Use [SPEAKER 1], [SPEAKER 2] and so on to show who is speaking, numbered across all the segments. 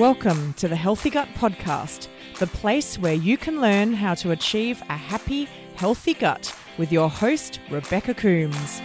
[SPEAKER 1] Welcome to the Healthy Gut Podcast, the place where you can learn how to achieve a happy, healthy gut with your host, Rebecca Coombs.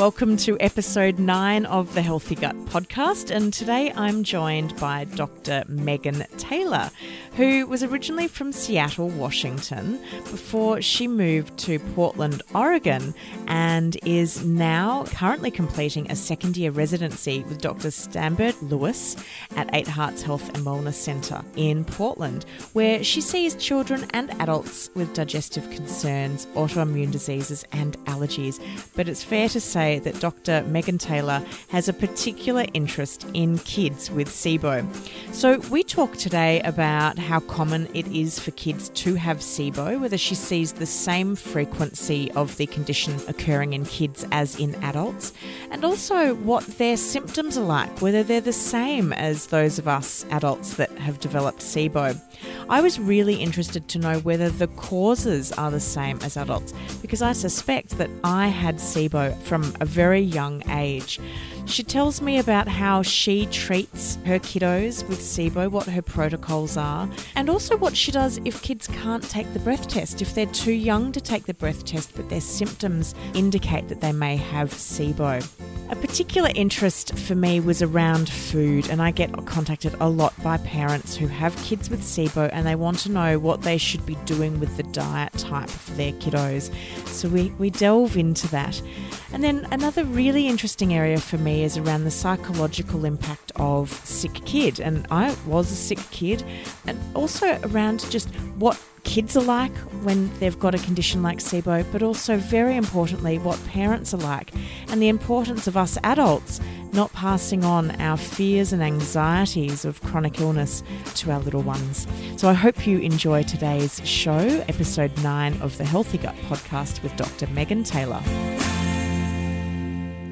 [SPEAKER 1] Welcome to episode nine of the Healthy Gut Podcast, and today I'm joined by Dr. Megan Taylor, who was originally from Seattle, Washington, before she moved to Portland, Oregon, and is now currently completing a second year residency with Dr. Sandberg Lewis at Eight Hearts Health and Wellness Center in Portland, where she sees children and adults with digestive concerns, autoimmune diseases, and allergies. But it's fair to say that Dr. Megan Taylor has a particular interest in kids with SIBO. So we talk today about how common it is for kids to have SIBO, whether she sees the same frequency of the condition occurring in kids as in adults, and also what their symptoms are like, whether they're the same as those of us adults that have developed SIBO. I was really interested to know whether the causes are the same as adults because I suspect that I had SIBO from a very young age. She tells me about how she treats her kiddos with SIBO, what her protocols are, and also what she does if kids can't take the breath test, if they're too young to take the breath test, but their symptoms indicate that they may have SIBO. A particular interest for me was around food, and I get contacted a lot by parents who have kids with SIBO and they want to know what they should be doing with the diet type for their kiddos. So we, we delve into that. And then another really interesting area for me is around the psychological impact of sick kid. And I was a sick kid, and also around just what kids are like when they've got a condition like SIBO, but also very importantly, what parents are like, and the importance of us adults not passing on our fears and anxieties of chronic illness to our little ones. So I hope you enjoy today's show, episode 9 of the Healthy Gut podcast with Dr. Megan Taylor.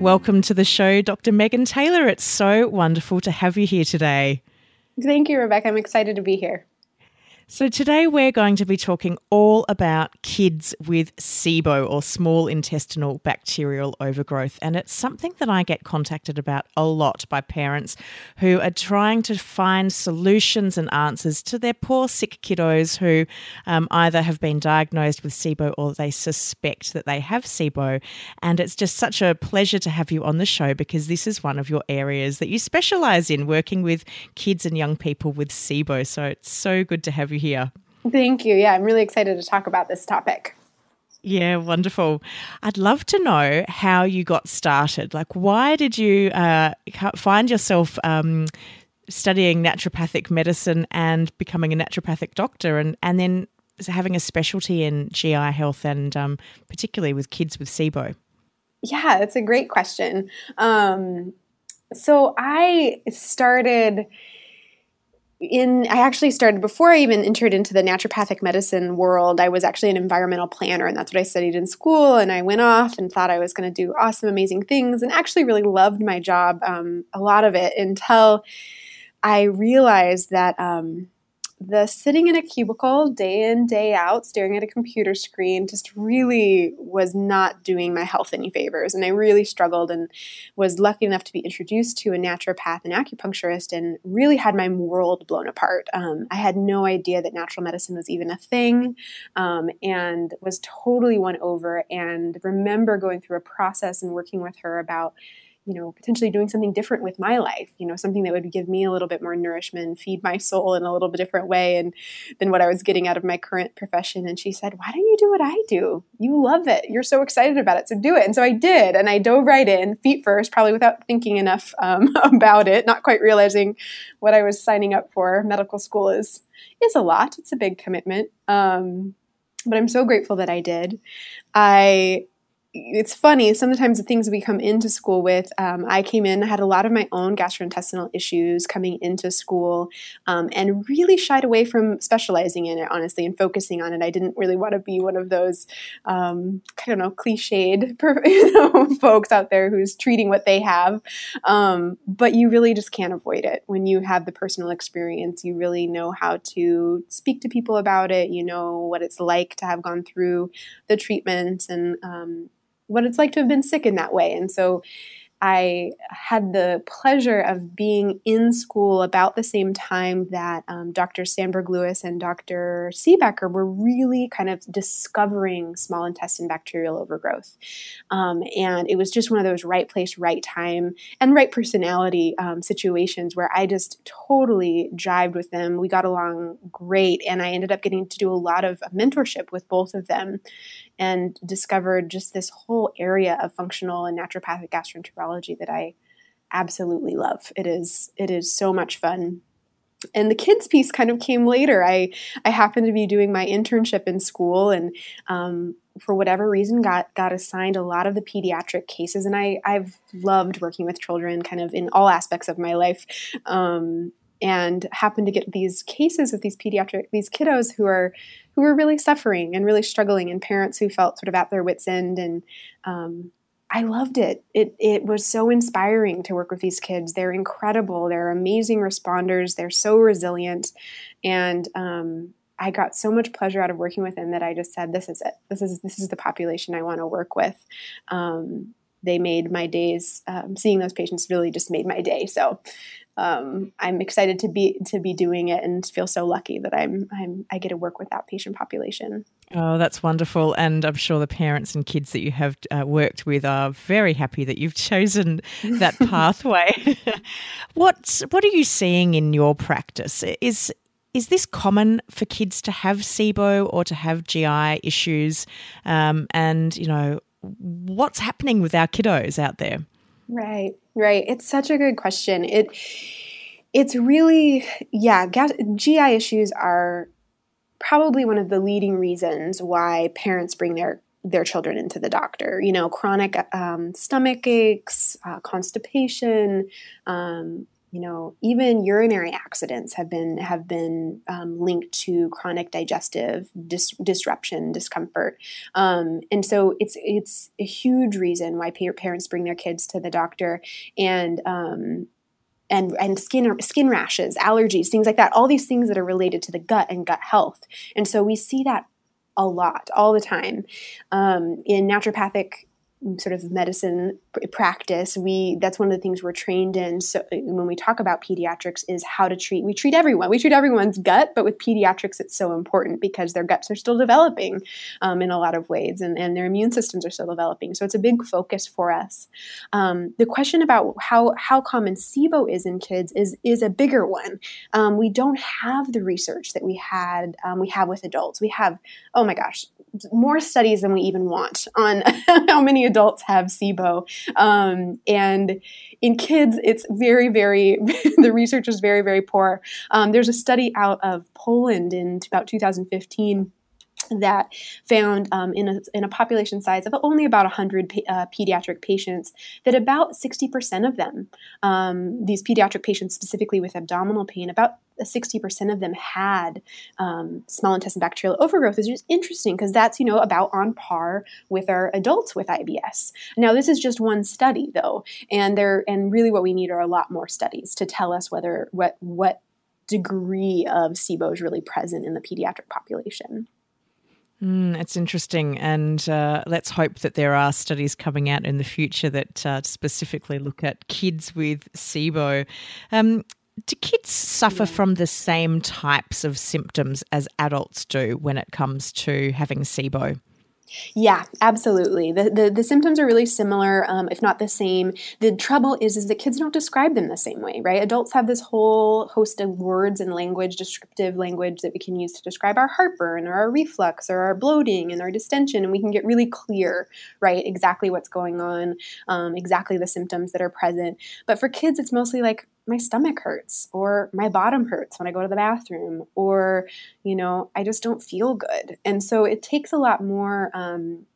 [SPEAKER 1] Welcome to the show, Dr. Megan Taylor. It's so wonderful to have you here today.
[SPEAKER 2] Thank you, Rebecca. I'm excited to be here.
[SPEAKER 1] So, today we're going to be talking all about kids with SIBO or small intestinal bacterial overgrowth. And it's something that I get contacted about a lot by parents who are trying to find solutions and answers to their poor sick kiddos who um, either have been diagnosed with SIBO or they suspect that they have SIBO. And it's just such a pleasure to have you on the show because this is one of your areas that you specialize in working with kids and young people with SIBO. So, it's so good to have you here.
[SPEAKER 2] Thank you. Yeah, I'm really excited to talk about this topic.
[SPEAKER 1] Yeah, wonderful. I'd love to know how you got started. Like, why did you uh, find yourself um, studying naturopathic medicine and becoming a naturopathic doctor, and and then having a specialty in GI health and um, particularly with kids with SIBO?
[SPEAKER 2] Yeah, that's a great question. Um, so I started in I actually started before I even entered into the naturopathic medicine world. I was actually an environmental planner, and that's what I studied in school. And I went off and thought I was going to do awesome, amazing things, and actually really loved my job, um, a lot of it, until I realized that um, the sitting in a cubicle day in, day out, staring at a computer screen just really was not doing my health any favors. And I really struggled and was lucky enough to be introduced to a naturopath and acupuncturist and really had my world blown apart. Um, I had no idea that natural medicine was even a thing um, and was totally won over. And remember going through a process and working with her about you know, potentially doing something different with my life, you know, something that would give me a little bit more nourishment, feed my soul in a little bit different way and than what I was getting out of my current profession. And she said, Why don't you do what I do? You love it. You're so excited about it. So do it. And so I did. And I dove right in, feet first, probably without thinking enough um, about it, not quite realizing what I was signing up for. Medical school is is a lot. It's a big commitment. Um, but I'm so grateful that I did. I it's funny sometimes the things we come into school with um, i came in I had a lot of my own gastrointestinal issues coming into school um, and really shied away from specializing in it honestly and focusing on it. I didn't really want to be one of those um, i don't know cliched you know, folks out there who's treating what they have. Um, but you really just can't avoid it. When you have the personal experience you really know how to speak to people about it. You know what it's like to have gone through the treatment and um, what it's like to have been sick in that way. And so I had the pleasure of being in school about the same time that um, Dr. Sandberg Lewis and Dr. Siebecker were really kind of discovering small intestine bacterial overgrowth. Um, and it was just one of those right place, right time, and right personality um, situations where I just totally jived with them. We got along great, and I ended up getting to do a lot of mentorship with both of them and discovered just this whole area of functional and naturopathic gastroenterology that I absolutely love. It is it is so much fun. And the kids piece kind of came later. I I happened to be doing my internship in school, and um, for whatever reason, got got assigned a lot of the pediatric cases. And I I've loved working with children, kind of in all aspects of my life. Um, and happened to get these cases with these pediatric these kiddos who are who were really suffering and really struggling and parents who felt sort of at their wits end and um, I loved it. It it was so inspiring to work with these kids. They're incredible. They're amazing responders. They're so resilient, and um, I got so much pleasure out of working with them that I just said, "This is it. This is this is the population I want to work with." Um, they made my days. Um, seeing those patients really just made my day. So um, I'm excited to be to be doing it and feel so lucky that I'm, I'm I get to work with that patient population.
[SPEAKER 1] Oh, that's wonderful, and I'm sure the parents and kids that you have uh, worked with are very happy that you've chosen that pathway. what what are you seeing in your practice? Is is this common for kids to have SIBO or to have GI issues? Um, and you know, what's happening with our kiddos out there?
[SPEAKER 2] Right, right. It's such a good question. It it's really yeah, GI issues are probably one of the leading reasons why parents bring their their children into the doctor. You know, chronic um, stomach aches, uh, constipation, um, you know even urinary accidents have been have been um, linked to chronic digestive dis- disruption discomfort. Um, and so it's it's a huge reason why parents bring their kids to the doctor and um, and and skin skin rashes allergies things like that all these things that are related to the gut and gut health. And so we see that a lot all the time. Um, in naturopathic sort of medicine practice we that's one of the things we're trained in. So when we talk about pediatrics is how to treat we treat everyone we treat everyone's gut but with pediatrics it's so important because their guts are still developing um, in a lot of ways and, and their immune systems are still developing. So it's a big focus for us. Um, the question about how how common sibo is in kids is is a bigger one. Um, we don't have the research that we had um, we have with adults. We have oh my gosh more studies than we even want on how many adults have SIBO. Um, and in kids, it's very, very, the research is very, very poor. Um, there's a study out of Poland in about 2015 that found um, in, a, in a population size of only about 100 uh, pediatric patients that about 60% of them, um, these pediatric patients specifically with abdominal pain, about 60% of them had um, small intestine bacterial overgrowth is just interesting because that's you know about on par with our adults with IBS. Now this is just one study though, and there and really what we need are a lot more studies to tell us whether what what degree of SIBO is really present in the pediatric population.
[SPEAKER 1] Mm, it's interesting, and uh, let's hope that there are studies coming out in the future that uh, specifically look at kids with SIBO. Um, do kids suffer yeah. from the same types of symptoms as adults do when it comes to having SIBO?
[SPEAKER 2] Yeah, absolutely. The, the, the symptoms are really similar, um, if not the same. The trouble is, is that kids don't describe them the same way, right? Adults have this whole host of words and language, descriptive language that we can use to describe our heartburn or our reflux or our bloating and our distension, and we can get really clear, right? Exactly what's going on, um, exactly the symptoms that are present. But for kids, it's mostly like my stomach hurts or my bottom hurts when I go to the bathroom or, you know, I just don't feel good. And so it takes a lot more um,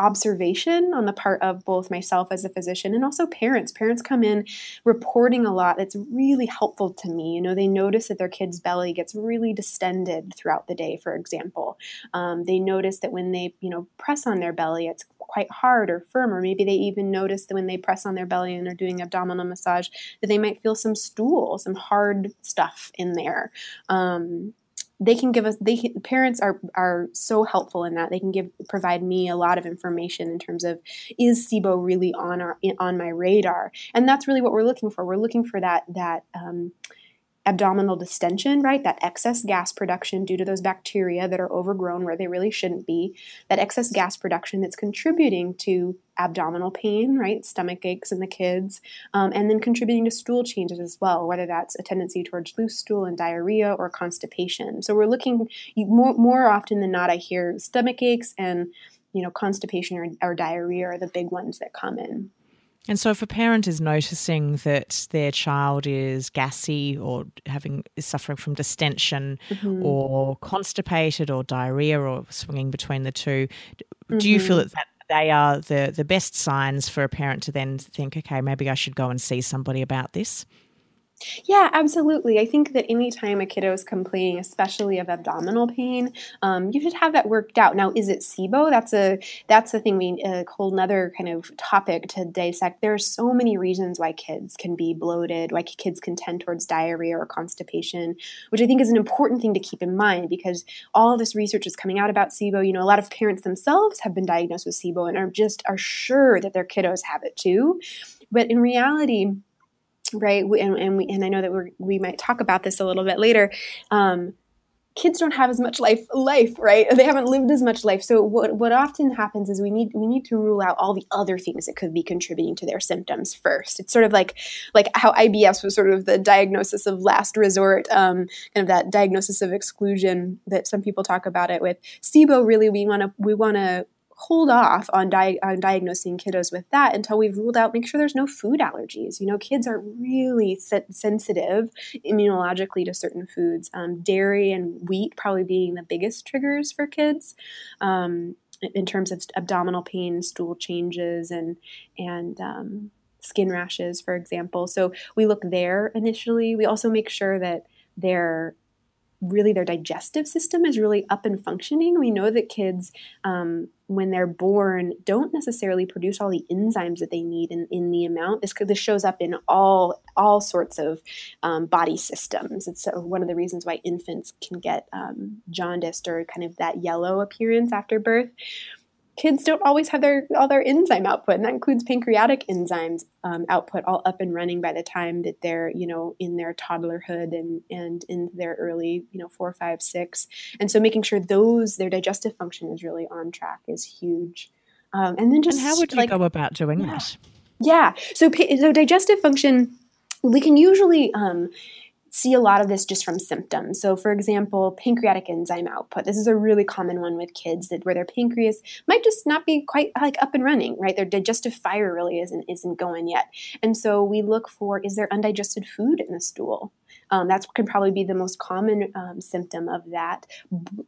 [SPEAKER 2] observation on the part of both myself as a physician and also parents. Parents come in reporting a lot that's really helpful to me. You know, they notice that their kid's belly gets really distended throughout the day, for example. Um, they notice that when they, you know, press on their belly, it's quite hard or firm, or maybe they even notice that when they press on their belly and are doing abdominal massage, that they might feel some stool, some hard stuff in there. Um, they can give us they parents are are so helpful in that. They can give provide me a lot of information in terms of is SIBO really on our on my radar? And that's really what we're looking for. We're looking for that that um, abdominal distension, right? That excess gas production due to those bacteria that are overgrown where they really shouldn't be, that excess gas production that's contributing to abdominal pain, right? Stomach aches in the kids, um, and then contributing to stool changes as well, whether that's a tendency towards loose stool and diarrhea or constipation. So we're looking more, more often than not, I hear stomach aches and you know constipation or, or diarrhea are the big ones that come in.
[SPEAKER 1] And so, if a parent is noticing that their child is gassy or having is suffering from distension mm-hmm. or constipated or diarrhea or swinging between the 2 mm-hmm. do you feel mm-hmm. that, that they are the, the best signs for a parent to then think, okay, maybe I should go and see somebody about this?
[SPEAKER 2] Yeah, absolutely. I think that anytime a kiddo is complaining, especially of abdominal pain, um, you should have that worked out. Now, is it SIBO? That's a that's the thing. We a whole another kind of topic to dissect. There are so many reasons why kids can be bloated, why kids can tend towards diarrhea or constipation, which I think is an important thing to keep in mind because all this research is coming out about SIBO. You know, a lot of parents themselves have been diagnosed with SIBO and are just are sure that their kiddos have it too, but in reality right? And, and we and i know that we we might talk about this a little bit later. Um, kids don't have as much life life right? They haven't lived as much life. So what what often happens is we need we need to rule out all the other things that could be contributing to their symptoms first. It's sort of like like how ibs was sort of the diagnosis of last resort um, kind of that diagnosis of exclusion that some people talk about it with. Sibo really we want to we want to hold off on, di- on diagnosing kiddos with that until we've ruled out, make sure there's no food allergies. You know, kids are really se- sensitive immunologically to certain foods. Um, dairy and wheat probably being the biggest triggers for kids. Um, in terms of abdominal pain, stool changes, and and um, skin rashes, for example. So we look there initially. We also make sure that they're really their digestive system is really up and functioning. We know that kids, um, when they're born, don't necessarily produce all the enzymes that they need in, in the amount. This this shows up in all all sorts of um, body systems. It's uh, one of the reasons why infants can get um, jaundiced or kind of that yellow appearance after birth kids don't always have their all their enzyme output, and that includes pancreatic enzymes um, output all up and running by the time that they're you know in their toddlerhood and and in their early you know four, five, six, and so making sure those their digestive function is really on track is huge. Um, and then just
[SPEAKER 1] and how would you
[SPEAKER 2] like,
[SPEAKER 1] go about doing
[SPEAKER 2] yeah.
[SPEAKER 1] that?
[SPEAKER 2] Yeah, so so digestive function we can usually um, see a lot of this just from symptoms. So, for example, pancreatic enzyme output. This is a really common one with kids that where their pancreas might just not be quite like up and running, right? Their digestive fire really isn't isn't going yet. And so we look for is there undigested food in the stool? Um, that can probably be the most common um, symptom of that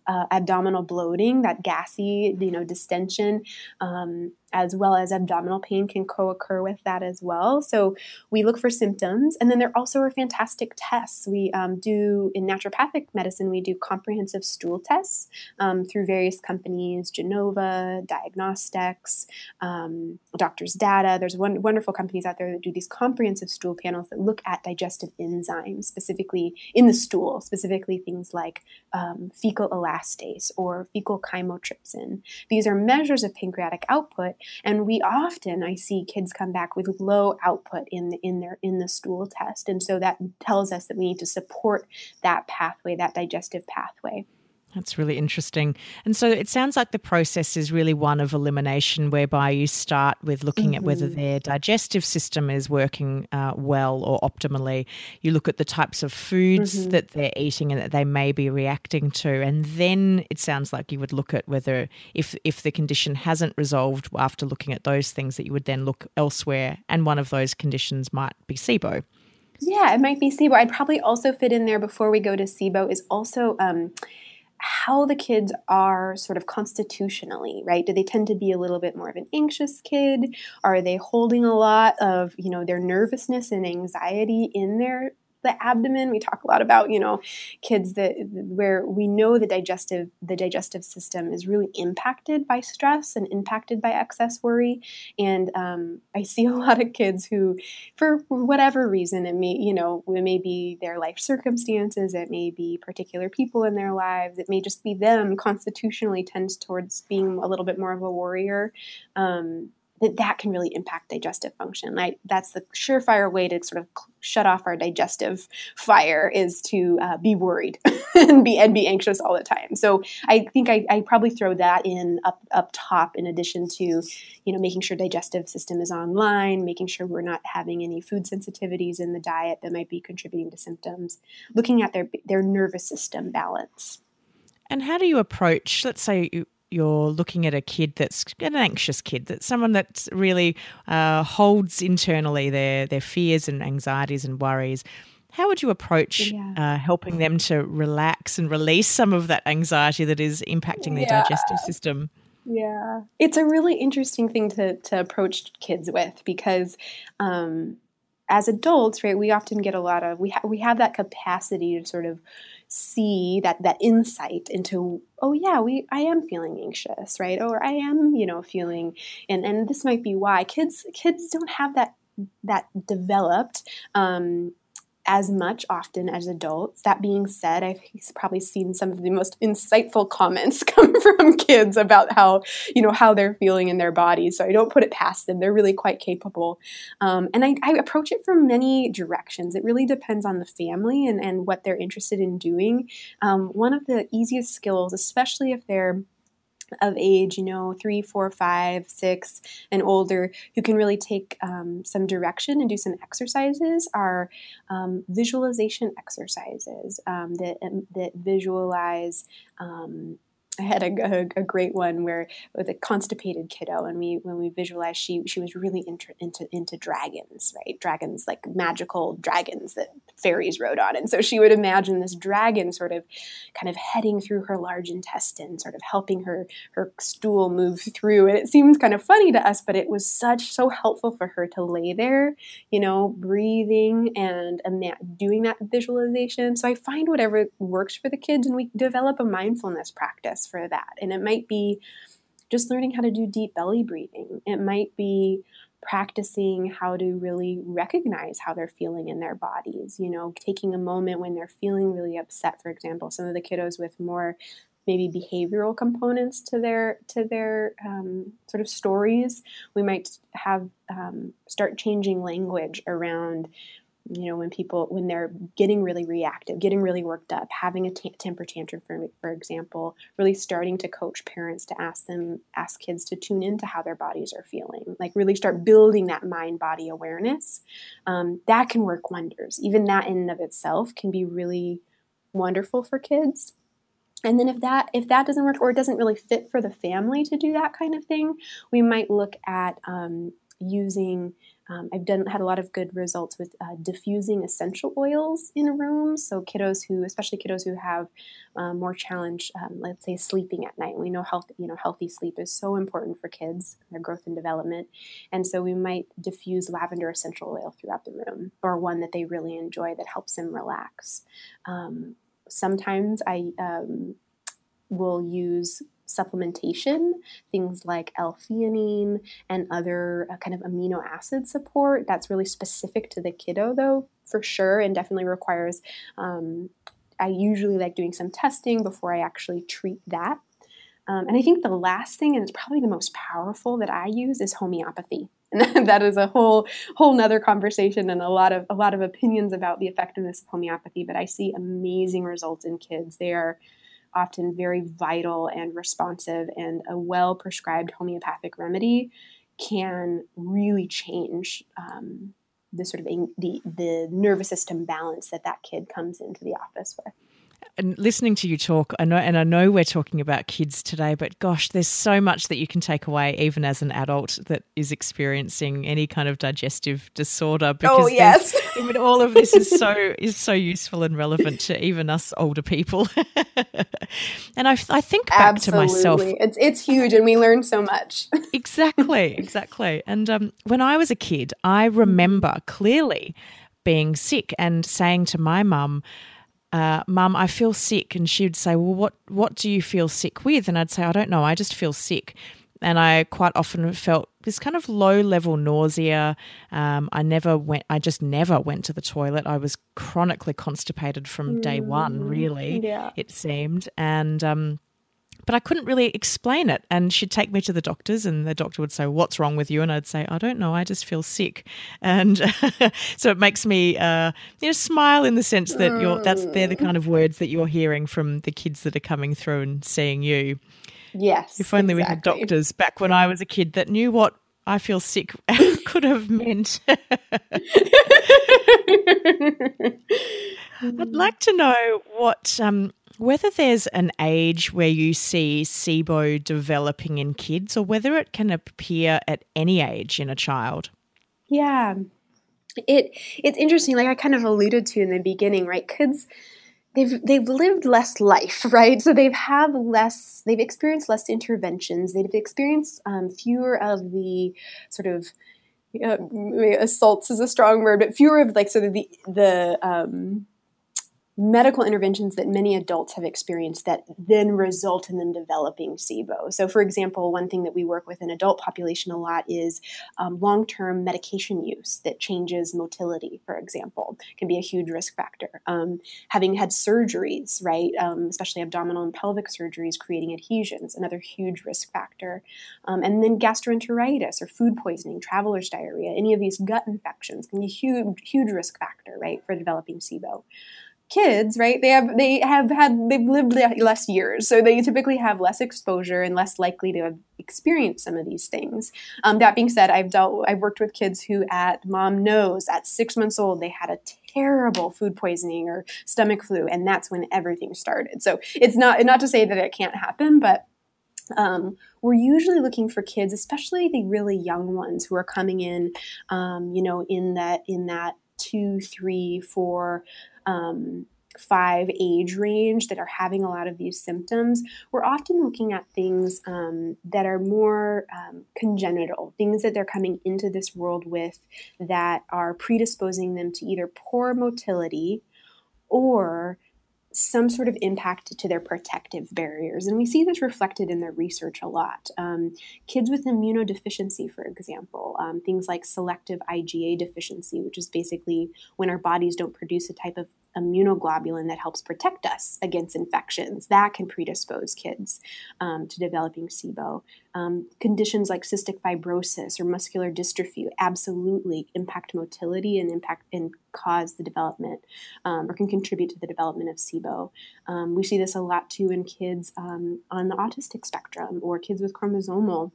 [SPEAKER 2] uh, abdominal bloating, that gassy, you know, distension. Um, as well as abdominal pain can co-occur with that as well. So we look for symptoms, and then there also are fantastic tests. We um, do in naturopathic medicine, we do comprehensive stool tests um, through various companies, Genova, Diagnostics, um, Doctors Data. There's one, wonderful companies out there that do these comprehensive stool panels that look at digestive enzymes, specifically in the stool, specifically things like um, fecal elastase or fecal chymotrypsin. These are measures of pancreatic output and we often I see kids come back with low output in the, in their in the stool test, and so that tells us that we need to support that pathway, that digestive pathway.
[SPEAKER 1] That's really interesting. And so it sounds like the process is really one of elimination, whereby you start with looking mm-hmm. at whether mm-hmm. their digestive system is working uh, well or optimally. You look at the types of foods mm-hmm. that they're eating and that they may be reacting to. And then it sounds like you would look at whether, if, if the condition hasn't resolved after looking at those things, that you would then look elsewhere. And one of those conditions might be SIBO.
[SPEAKER 2] Yeah, it might be SIBO. I'd probably also fit in there before we go to SIBO is also. Um, how the kids are sort of constitutionally, right? Do they tend to be a little bit more of an anxious kid? Are they holding a lot of, you know, their nervousness and anxiety in their the abdomen. We talk a lot about, you know, kids that where we know the digestive the digestive system is really impacted by stress and impacted by excess worry. And um, I see a lot of kids who, for whatever reason, it may you know it may be their life circumstances, it may be particular people in their lives, it may just be them constitutionally tends towards being a little bit more of a warrior. Um, that that can really impact digestive function. Like that's the surefire way to sort of shut off our digestive fire is to uh, be worried and be and be anxious all the time. So I think I, I probably throw that in up up top in addition to you know making sure digestive system is online, making sure we're not having any food sensitivities in the diet that might be contributing to symptoms, looking at their their nervous system balance.
[SPEAKER 1] And how do you approach, let's say you, you're looking at a kid that's an anxious kid, that's someone that really uh, holds internally their their fears and anxieties and worries. How would you approach yeah. uh, helping them to relax and release some of that anxiety that is impacting their yeah. digestive system?
[SPEAKER 2] Yeah, it's a really interesting thing to to approach kids with because um, as adults, right, we often get a lot of we ha- we have that capacity to sort of see that that insight into oh yeah we i am feeling anxious right? Or i am you know feeling and and this might be why. Kids kids don't have that that developed um, as much often as adults. That being said, I've probably seen some of the most insightful comments come from kids about how you know how they're feeling in their bodies. So I don't put it past them; they're really quite capable. Um, and I, I, approach it from many directions. It really depends on the family and and what they're interested in doing. Um, one of the easiest skills, especially if they're of age, you know, three, four, five, six, and older, who can really take um, some direction and do some exercises. Are um, visualization exercises um, that, um, that visualize um, I had a, a, a, great one where with a constipated kiddo, and we when we visualized, she she was really into into into dragons, right? Dragons like magical dragons that fairies rode on, and so she would imagine this dragon sort of kind of heading through her large intestine, sort of helping her her stool move through. And it seems kind of funny to us, but it was such so helpful for her to lay there, you know, breathing and ima- doing that visualization. So I find whatever works for the kids, and we develop a mindfulness practice for that. And it might be just learning how to do deep belly breathing. It might be practicing how to really recognize how they're feeling in their bodies. You know, taking a moment when they're feeling really upset, for example, some of the kiddos with more maybe behavioral components to their to their um, sort of stories we might have um, start changing language around you know when people when they're getting really reactive getting really worked up having a t- temper tantrum for, for example really starting to coach parents to ask them ask kids to tune into how their bodies are feeling like really start building that mind body awareness um, that can work wonders. Even that in and of itself can be really wonderful for kids. And then if that if that doesn't work or it doesn't really fit for the family to do that kind of thing we might look at um, using um, I've done had a lot of good results with uh, diffusing essential oils in rooms. So kiddos who, especially kiddos who have um, more challenge, um, let's say sleeping at night. We know health, you know, healthy sleep is so important for kids, their growth and development. And so we might diffuse lavender essential oil throughout the room, or one that they really enjoy that helps them relax. Um, sometimes I um, will use supplementation, things like L-theanine and other uh, kind of amino acid support. That's really specific to the kiddo, though, for sure, and definitely requires. Um, I usually like doing some testing before I actually treat that. Um, and I think the last thing, and it's probably the most powerful that I use, is homeopathy. And that is a whole whole nother conversation and a lot of a lot of opinions about the effectiveness of homeopathy. But I see amazing results in kids. They are often very vital and responsive, and a well prescribed homeopathic remedy can really change um, the sort of the the nervous system balance that that kid comes into the office with
[SPEAKER 1] and listening to you talk, I know, and I know we're talking about kids today, but gosh, there's so much that you can take away, even as an adult that is experiencing any kind of digestive disorder.
[SPEAKER 2] Oh, because oh yes,
[SPEAKER 1] even all of this is so is so useful and relevant to even us older people. and I, I think back
[SPEAKER 2] Absolutely.
[SPEAKER 1] to myself,
[SPEAKER 2] it's it's huge, and we learn so much.
[SPEAKER 1] exactly, exactly. And um, when I was a kid, I remember clearly being sick and saying to my mum uh, Mum, I feel sick. And she would say, Well, what, what do you feel sick with? And I'd say, I don't know, I just feel sick. And I quite often felt this kind of low level nausea. Um, I never went, I just never went to the toilet. I was chronically constipated from day one, mm, really,
[SPEAKER 2] yeah.
[SPEAKER 1] it seemed. And, um, but I couldn't really explain it. And she'd take me to the doctors, and the doctor would say, What's wrong with you? And I'd say, I don't know, I just feel sick. And so it makes me uh, you know, smile in the sense that you're that's they're the kind of words that you're hearing from the kids that are coming through and seeing you.
[SPEAKER 2] Yes.
[SPEAKER 1] If only exactly. we had doctors back when I was a kid that knew what I feel sick could have meant. I'd like to know what um, whether there's an age where you see SIBO developing in kids or whether it can appear at any age in a child.
[SPEAKER 2] Yeah. It it's interesting like I kind of alluded to in the beginning, right? Kids they've they've lived less life, right? So they've have less they've experienced less interventions. They've experienced um, fewer of the sort of uh, assaults is a strong word, but fewer of like sort of the the um, medical interventions that many adults have experienced that then result in them developing SIBO. So, for example, one thing that we work with in adult population a lot is um, long-term medication use that changes motility. For example, can be a huge risk factor. Um, having had surgeries, right, um, especially abdominal and pelvic surgeries, creating adhesions, another huge risk factor. Um, and then gastroenteritis or food poisoning, traveler's diarrhea, any of these gut infections can be a huge, huge risk factor, right, for developing SIBO kids, right? They have they have had they've lived less years, so they typically have less exposure and less likely to have experienced some of these things. Um, that being said, I've dealt I've worked with kids who at mom knows at six months old they had a terrible food poisoning or stomach flu, and that's when everything started. So it's not not to say that it can't happen, but um, we're usually looking for kids, especially the really young ones who are coming in, um, you know, in that in that two, three, four um, five age range that are having a lot of these symptoms, we're often looking at things um, that are more um, congenital, things that they're coming into this world with that are predisposing them to either poor motility or some sort of impact to their protective barriers. And we see this reflected in their research a lot. Um, kids with immunodeficiency, for example, um, things like selective IgA deficiency, which is basically when our bodies don't produce a type of immunoglobulin that helps protect us against infections. That can predispose kids um, to developing SIBO. Um, conditions like cystic fibrosis or muscular dystrophy absolutely impact motility and impact and cause the development um, or can contribute to the development of SIBO. Um, we see this a lot too in kids um, on the autistic spectrum or kids with chromosomal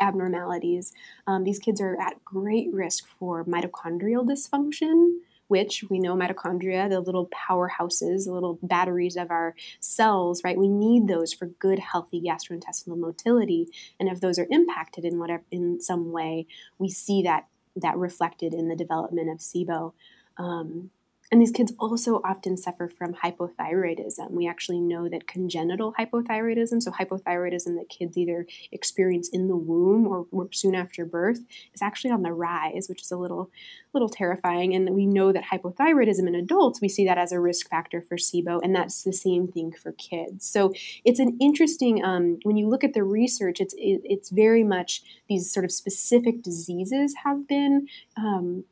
[SPEAKER 2] abnormalities. Um, these kids are at great risk for mitochondrial dysfunction which we know mitochondria, the little powerhouses, the little batteries of our cells, right? We need those for good, healthy gastrointestinal motility. And if those are impacted in whatever in some way, we see that that reflected in the development of SIBO. Um, and these kids also often suffer from hypothyroidism. We actually know that congenital hypothyroidism, so hypothyroidism that kids either experience in the womb or, soon after birth, is actually on the rise, which is a little, little terrifying. And we know that hypothyroidism in adults, we see that as a risk factor for SIBO, and that's the same thing for kids. So it's an interesting, um, when you look at the research, it's, it, it's very much these sort of specific diseases have been um,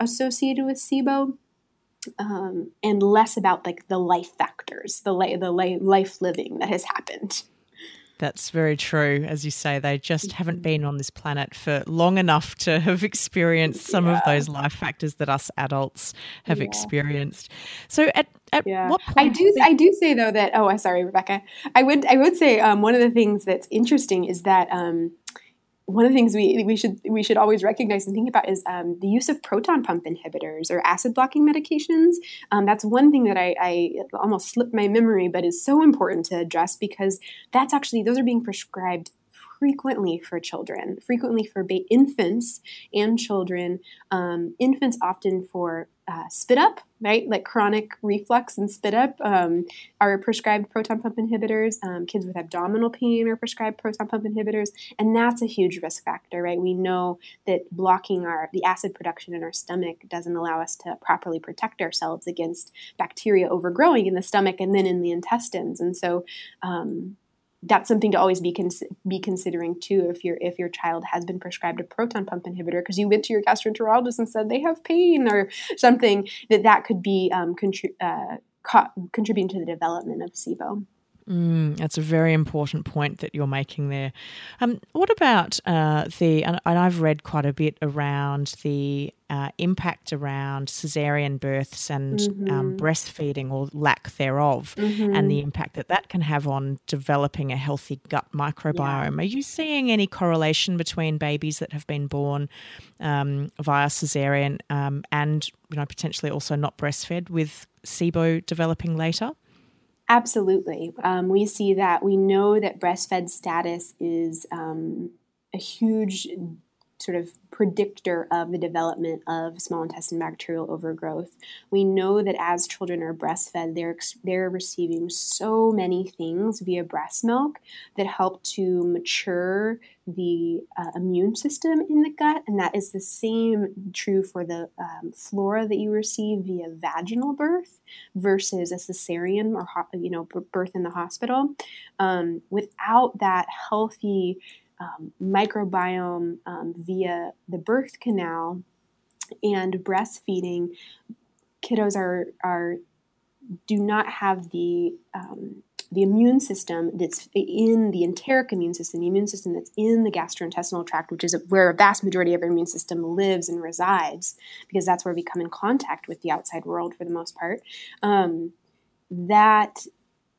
[SPEAKER 2] associated with SIBO um, and less about like the life factors, the, li- the li- life living that has happened.
[SPEAKER 1] That's very true. As you say, they just haven't mm-hmm. been on this planet for long enough to have experienced some yeah. of those life factors that us adults have yeah. experienced. So, at, at yeah. what point?
[SPEAKER 2] I do. I do say though that. Oh, sorry, Rebecca. I would. I would say um, one of the things that's interesting is that. Um, one of the things we, we should we should always recognize and think about is um, the use of proton pump inhibitors or acid blocking medications. Um, that's one thing that I, I, almost slipped my memory, but is so important to address because that's actually those are being prescribed frequently for children, frequently for ba- infants and children. Um, infants often for uh, spit up, right? Like chronic reflux and spit up um, are prescribed proton pump inhibitors. Um, kids with abdominal pain are prescribed proton pump inhibitors, and that's a huge risk factor, right? We know that blocking our the acid production in our stomach doesn't allow us to properly protect ourselves against bacteria overgrowing in the stomach and then in the intestines, and so. Um, that's something to always be cons- be considering too if your if your child has been prescribed a proton pump inhibitor because you went to your gastroenterologist and said they have pain or something that that could be um, contri- uh, co- contributing to the development of SIBO.
[SPEAKER 1] Mm, that's a very important point that you're making there. Um, what about uh, the, and, I've read quite a bit around the uh, impact around caesarean births and um, mm-hmm. um, breastfeeding or lack thereof, mm-hmm. and the impact that that can have on developing a healthy gut microbiome. Yeah. Are you seeing any correlation between babies that have been born um, via caesarean um, and, you know, potentially also not breastfed with SIBO developing later?
[SPEAKER 2] Absolutely. Um, we see that. We know that breastfed status is um, a huge sort of predictor of the development of small intestine bacterial overgrowth. We know that as children are breastfed, they're they're receiving so many things via breast milk that help to mature the uh, immune system in the gut, and that is the same true for the um, flora that you receive via vaginal birth versus a cesarean or you know birth in the hospital. Um, without that healthy um, microbiome um, via the birth canal and breastfeeding, kiddos are are do not have the um, the immune system that's in the enteric immune system, the immune system that's in the gastrointestinal tract, which is where a vast majority of our immune system lives and resides, because that's where we come in contact with the outside world for the most part. Um, that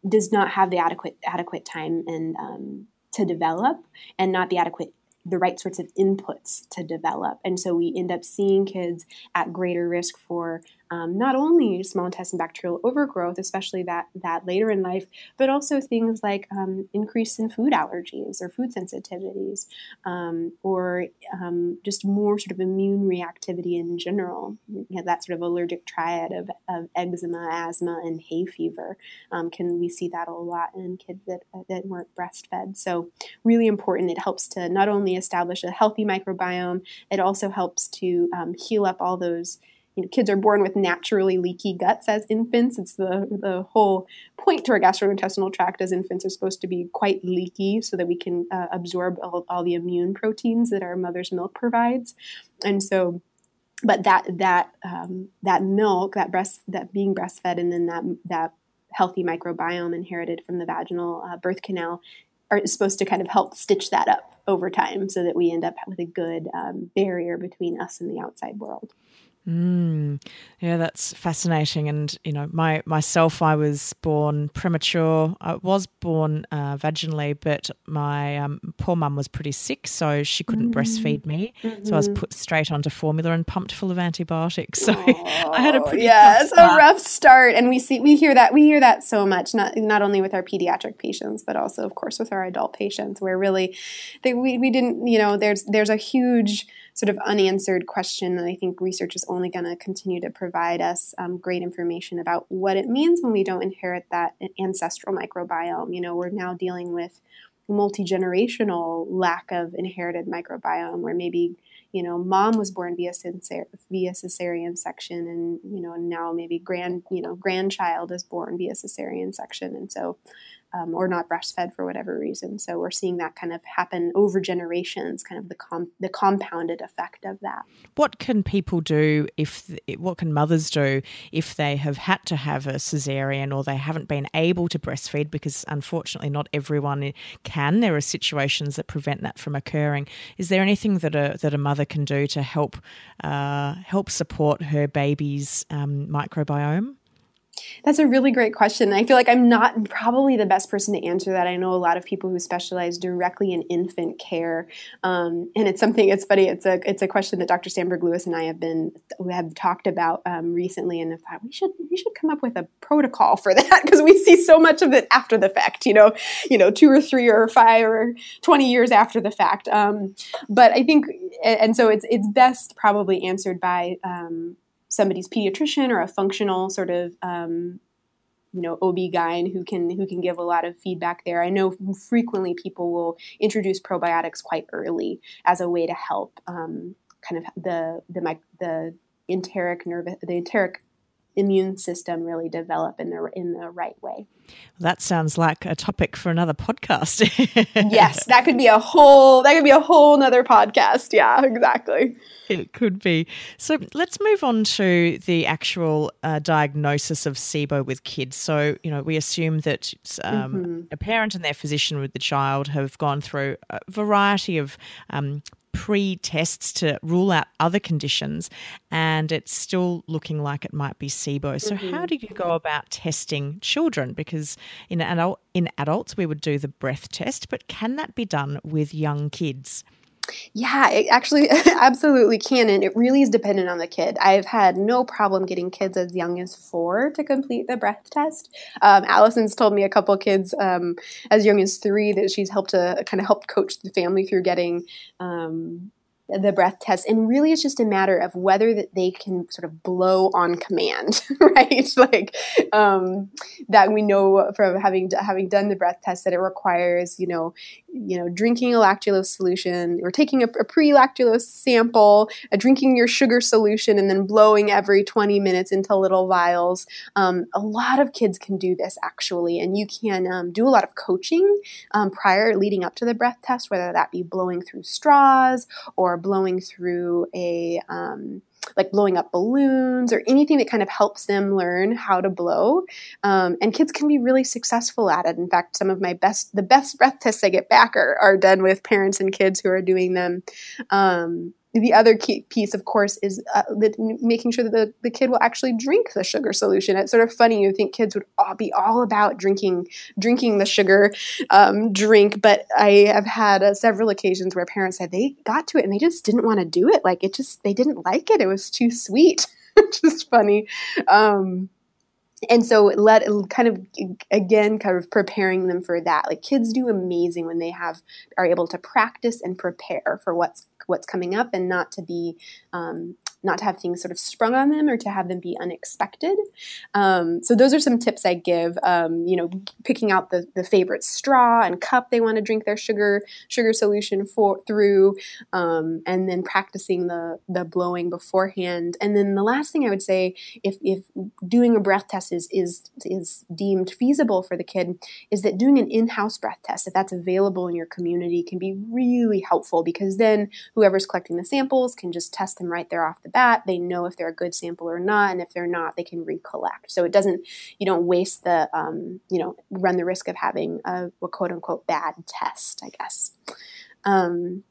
[SPEAKER 2] does not have the adequate adequate time and um, to develop and not the adequate the right sorts of inputs to develop. And so we end up seeing kids at greater risk for um, not only small intestine bacterial overgrowth, especially that that later in life, but also things like um, increase in food allergies or food sensitivities, um, or um, just more sort of immune reactivity in general. You know, that sort of allergic triad of, of eczema, asthma, and hay fever. Um, can we see that a lot in kids that that weren't breastfed? So really important. It helps to not only establish a healthy microbiome, it also helps to um, heal up all those you know, kids are born with naturally leaky guts as infants. It's the, the whole point to our gastrointestinal tract as infants are supposed to be quite leaky so that we can uh, absorb all, all the immune proteins that our mother's milk provides. And so, but that that um, that milk, that breast, that being breastfed, and then that that healthy microbiome inherited from the vaginal uh, birth canal are supposed to kind of help stitch that up over time, so that we end up with a good um, barrier between us and the outside world.
[SPEAKER 1] Mm, yeah, that's fascinating. And you know, my myself, I was born premature. I was born uh, vaginally, but my um, poor mum was pretty sick, so she couldn't mm-hmm. breastfeed me. Mm-hmm. So I was mm-hmm. put straight onto formula and pumped full of antibiotics. So oh, I had a pretty
[SPEAKER 2] yeah, it's a rough start. And we see we hear that we hear that so much, not not only with our pediatric patients, but also, of course, with our adult patients, where really they, we we didn't you know there's there's a huge sort of unanswered question that I think research is only going to continue to provide us um, great information about what it means when we don't inherit that ancestral microbiome. You know, we're now dealing with multi generational lack of inherited microbiome, where maybe you know mom was born via via cesarean section, and you know now maybe grand you know grandchild is born via cesarean section, and so um, or not breastfed for whatever reason. So we're seeing that kind of happen over generations, kind of the com- the compounded effect of that.
[SPEAKER 1] What can people do if what can mothers do if they have had to have a cesarean or they haven't been able to breastfeed because unfortunately not everyone can. There are situations that prevent that from occurring. Is there anything that a that a mother can do to help uh, help support her baby's um, microbiome?
[SPEAKER 2] That's a really great question. I feel like I'm not probably the best person to answer that. I know a lot of people who specialize directly in infant care, um, and it's something. It's funny. It's a it's a question that Dr. Sandberg Lewis and I have been have talked about um, recently, and thought we should we should come up with a protocol for that because we see so much of it after the fact. You know, you know, two or three or five or twenty years after the fact. Um, but I think, and so it's it's best probably answered by um, somebody's pediatrician or a functional sort of um, you know OB-GYN who can who can give a lot of feedback there. I know frequently people will introduce probiotics quite early as a way to help um, kind of the the the enteric nervous the enteric immune system really develop in the in the right way.
[SPEAKER 1] That sounds like a topic for another podcast.
[SPEAKER 2] yes, that could be a whole that could be a whole another podcast. Yeah, exactly.
[SPEAKER 1] It could be. So let's move on to the actual uh, diagnosis of SIBO with kids. So, you know, we assume that um, mm-hmm. a parent and their physician with the child have gone through a variety of um, pre tests to rule out other conditions, and it's still looking like it might be SIBO. So, mm-hmm. how do you go about testing children? Because in, adult, in adults, we would do the breath test, but can that be done with young kids?
[SPEAKER 2] Yeah, it actually absolutely can. And it really is dependent on the kid. I've had no problem getting kids as young as four to complete the breath test. Um, Allison's told me a couple kids um, as young as three that she's helped to kind of help coach the family through getting um, the breath test and really it's just a matter of whether that they can sort of blow on command right? Like um, that we know from having having done the breath test that it requires you know you know drinking a lactulose solution or taking a, a pre-lactulose sample uh, drinking your sugar solution and then blowing every 20 minutes into little vials. Um, a lot of kids can do this actually and you can um, do a lot of coaching um, prior leading up to the breath test whether that be blowing through straws or blowing through a um, like blowing up balloons or anything that kind of helps them learn how to blow. Um, and kids can be really successful at it. In fact, some of my best, the best breath tests I get back are, are done with parents and kids who are doing them. Um, the other key piece, of course, is uh, the, making sure that the, the kid will actually drink the sugar solution. It's sort of funny. You think kids would all be all about drinking drinking the sugar um, drink, but I have had uh, several occasions where parents said they got to it and they just didn't want to do it. Like it just they didn't like it. It was too sweet. just funny. Um, and so let kind of again kind of preparing them for that. Like kids do amazing when they have are able to practice and prepare for what's what's coming up and not to be um, not to have things sort of sprung on them or to have them be unexpected. Um, so those are some tips I give. Um, you know, picking out the, the favorite straw and cup they want to drink their sugar sugar solution for through, um, and then practicing the the blowing beforehand. And then the last thing I would say, if if doing a breath test is is is deemed feasible for the kid, is that doing an in house breath test, if that's available in your community, can be really helpful because then whoever's collecting the samples can just test them right there off the bat. They know if they're a good sample or not, and if they're not, they can recollect. So it doesn't, you don't waste the, um, you know, run the risk of having a, a quote unquote bad test, I guess. Um,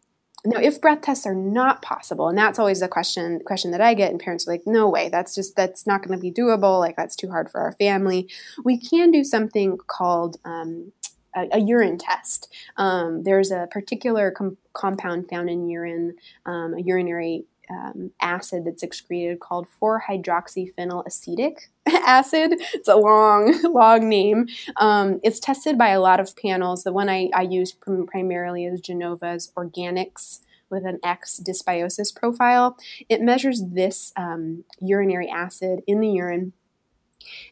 [SPEAKER 2] now, if breath tests are not possible, and that's always the question question that I get, and parents are like, "No way, that's just that's not going to be doable. Like that's too hard for our family." We can do something called um, a, a, urine test. Um, there's a particular com- compound found in urine, um, a urinary um, acid that's excreted called 4-hydroxyphenyl acetic acid. It's a long, long name. Um, it's tested by a lot of panels. The one I, I use prim- primarily is Genova's Organix with an X dysbiosis profile. It measures this um, urinary acid in the urine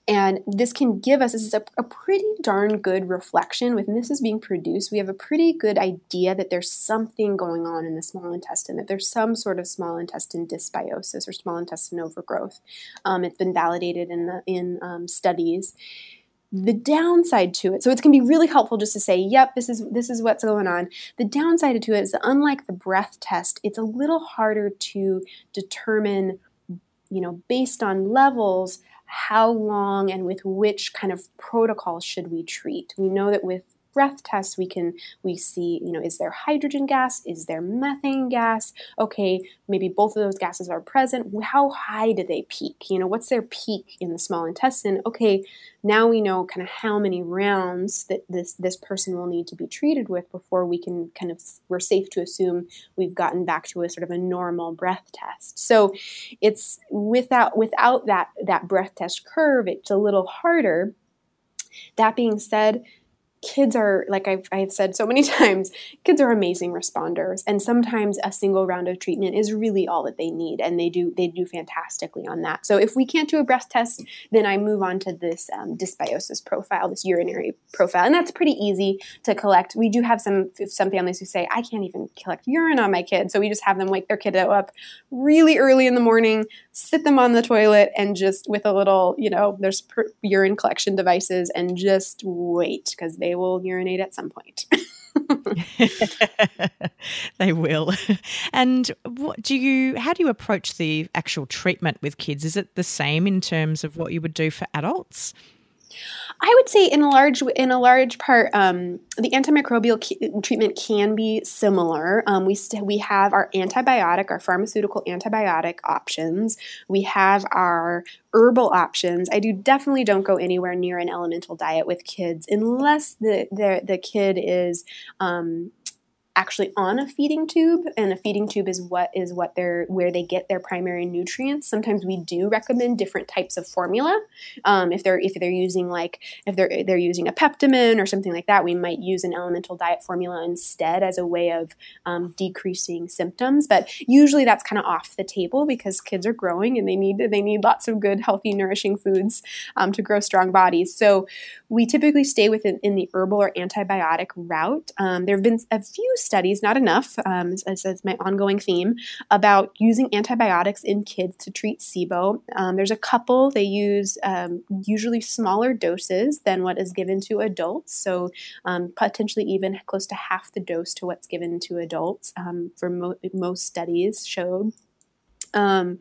[SPEAKER 2] and this can give us, this is a, a, pretty darn good reflection. When this is being produced, we have a pretty good idea that there's something going on in the small intestine, that there's some sort of small intestine dysbiosis or small intestine overgrowth. Um, it's been validated in, the, in um, studies. the downside to it so it can be really helpful just to say yep this is this is what's going on the downside to it is unlike the breath test it's a little harder to determine you know based on levels how long and with which kind of protocol should we treat. We know that with breath tests we can we see you know is there hydrogen gas? Is there methane gas? Okay maybe both of those gases are present. How high do they peak? You know what's their peak in the small intestine? Okay now we know kind of how many rounds that this this person will need to be treated with before we can kind of we're safe to assume we've gotten back to a sort of a normal breath test. So it's without without that that breath test curve it's a little harder. That being said kids are like I've, I've said so many times kids are amazing responders. And sometimes a single round of treatment is really all that they need and they do they do fantastically on that. So if we can't do a breath test then i move on to this um, dysbiosis profile this urinary profile. And that's pretty easy to collect. We do have some some families who say i can't even collect urine on my kid. So we just have them wake their kid up really early in the morning sit them on the toilet and just with a little you know there's per- urine collection devices and just wait because they they will urinate at some point.
[SPEAKER 1] they will. And what do you how do you approach the actual treatment with kids? Is it the same in terms of what you would do for adults?
[SPEAKER 2] I would say in a large in a large part, um, the antimicrobial treatment can be similar. Um, we st- we have our antibiotic, our pharmaceutical antibiotic options. We have our herbal options. I do definitely don't go anywhere near an elemental diet with kids unless the the, the kid is um, actually on a feeding tube and a feeding tube is what is what they're where they get their primary nutrients. Sometimes we do recommend different types of formula. Um, if they're if they're using like if they're they're using a peptamen or something like that we might use an elemental diet formula instead as a way of um, decreasing symptoms. But usually that's kind of off the table because kids are growing and they need they need lots of good healthy nourishing foods um, to grow strong bodies. So we typically stay within in the herbal or antibiotic route. Um, there have been a few studies, not enough, um, as, as, my ongoing theme, about using antibiotics in kids to treat SIBO. Um, there's a couple, they use um, usually smaller doses than what is given to adults, so um, potentially even close to half the dose to what's given to adults um, for mo- most studies showed. Um,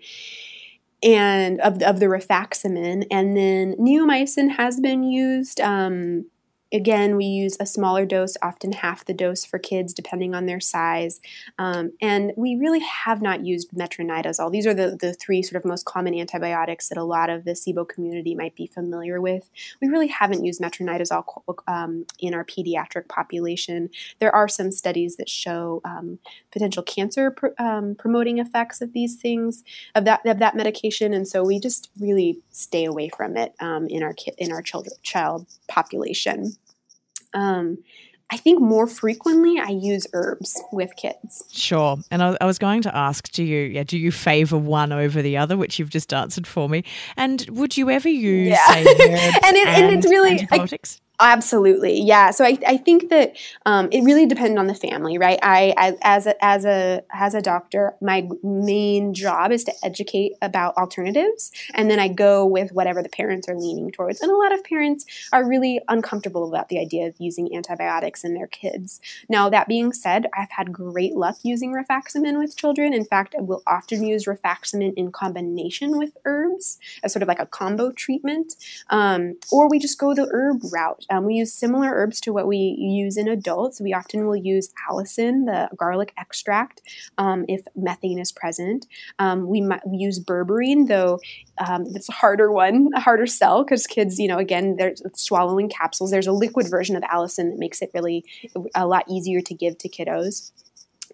[SPEAKER 2] and of, of the rifaximin, and then neomycin has been used um, Again, we use a smaller dose, often half the dose for kids, depending on their size. Um, and we really have not used metronidazole. These are the, the three sort of most common antibiotics that a lot of the SIBO community might be familiar with. We really haven't used metronidazole um, in our pediatric population. There are some studies that show um, potential cancer pr- um, promoting effects of these things, of that, of that medication. And so we just really stay away from it um, in our, ki- in our child population. Um, I think more frequently I use herbs with kids.
[SPEAKER 1] Sure. And I, I, was going to ask, do you yeah, do you favor one over the other, which you've just answered for me? And would you ever use yeah. say, and, it, and, and, it's really antibiotics?
[SPEAKER 2] Absolutely, yeah. So I, I think that um, it really depends on the family, right? I, I as a, as a as a doctor, my main job is to educate about alternatives, and then I go with whatever the parents are leaning towards. And a lot of parents are really uncomfortable about the idea of using antibiotics in their kids. Now that being said, I've had great luck using rifaximin with children. In fact, I will often use rifaximin in combination with herbs as sort of like a combo treatment, um, or we just go the herb route. Um, we use similar herbs to what we use in adults. We often will use allicin, the garlic extract, um, if methane is present. Um, we might use berberine, though um, it's a harder one, a harder sell because kids, you know, again, they're swallowing capsules. There's a liquid version of allicin that makes it really a lot easier to give to kiddos.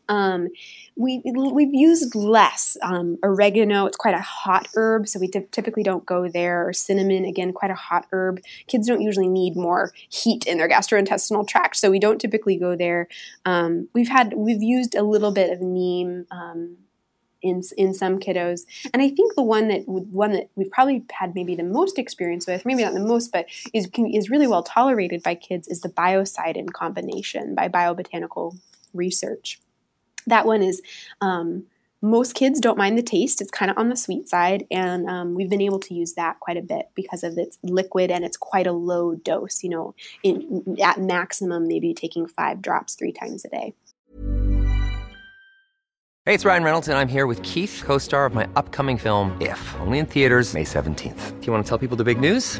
[SPEAKER 2] Um, we, we've used less um, oregano. It's quite a hot herb, so we t- typically don't go there. Or cinnamon, again, quite a hot herb. Kids don't usually need more heat in their gastrointestinal tract, so we don't typically go there. Um, we've had we've used a little bit of neem. Um, in, in some kiddos, and I think the one that one that we've probably had maybe the most experience with, maybe not the most, but is is really well tolerated by kids, is the biocidin combination by Biobotanical Research that one is um, most kids don't mind the taste. It's kind of on the sweet side, and um, we've been able to use that quite a bit because of its liquid and it's quite a low dose. You know, in, at maximum, maybe taking five drops three times a day.
[SPEAKER 3] Hey, it's Ryan Reynolds, and I'm here with Keith, co-star of my upcoming film. If only in theaters May seventeenth. Do you want to tell people the big news?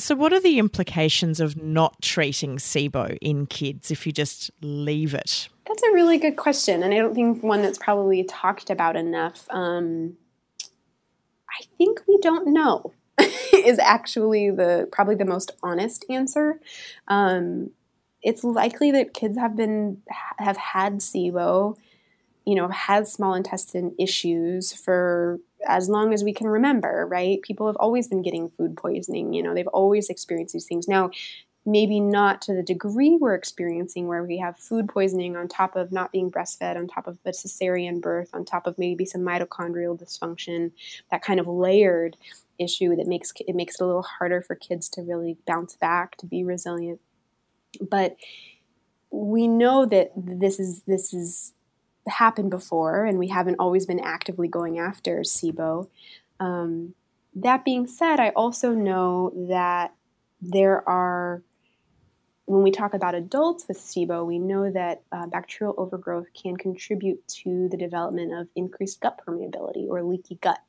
[SPEAKER 1] So, what are the implications of not treating SIBO in kids if you just leave it?
[SPEAKER 2] That's a really good question, and I don't think one that's probably talked about enough. Um, I think we don't know is actually the probably the most honest answer. Um, it's likely that kids have been have had SIBO, you know, had small intestine issues for as long as we can remember, right? People have always been getting food poisoning, you know, they've always experienced these things. Now, maybe not to the degree we're experiencing where we have food poisoning on top of not being breastfed, on top of a cesarean birth, on top of maybe some mitochondrial dysfunction, that kind of layered issue that makes it makes it a little harder for kids to really bounce back, to be resilient. But we know that this is this is happened before, and we haven't always been actively going after SIBO. Um, that being said, I also know that there are, when we talk about adults with SIBO, we know that uh, bacterial overgrowth can contribute to the development of increased gut permeability or leaky gut.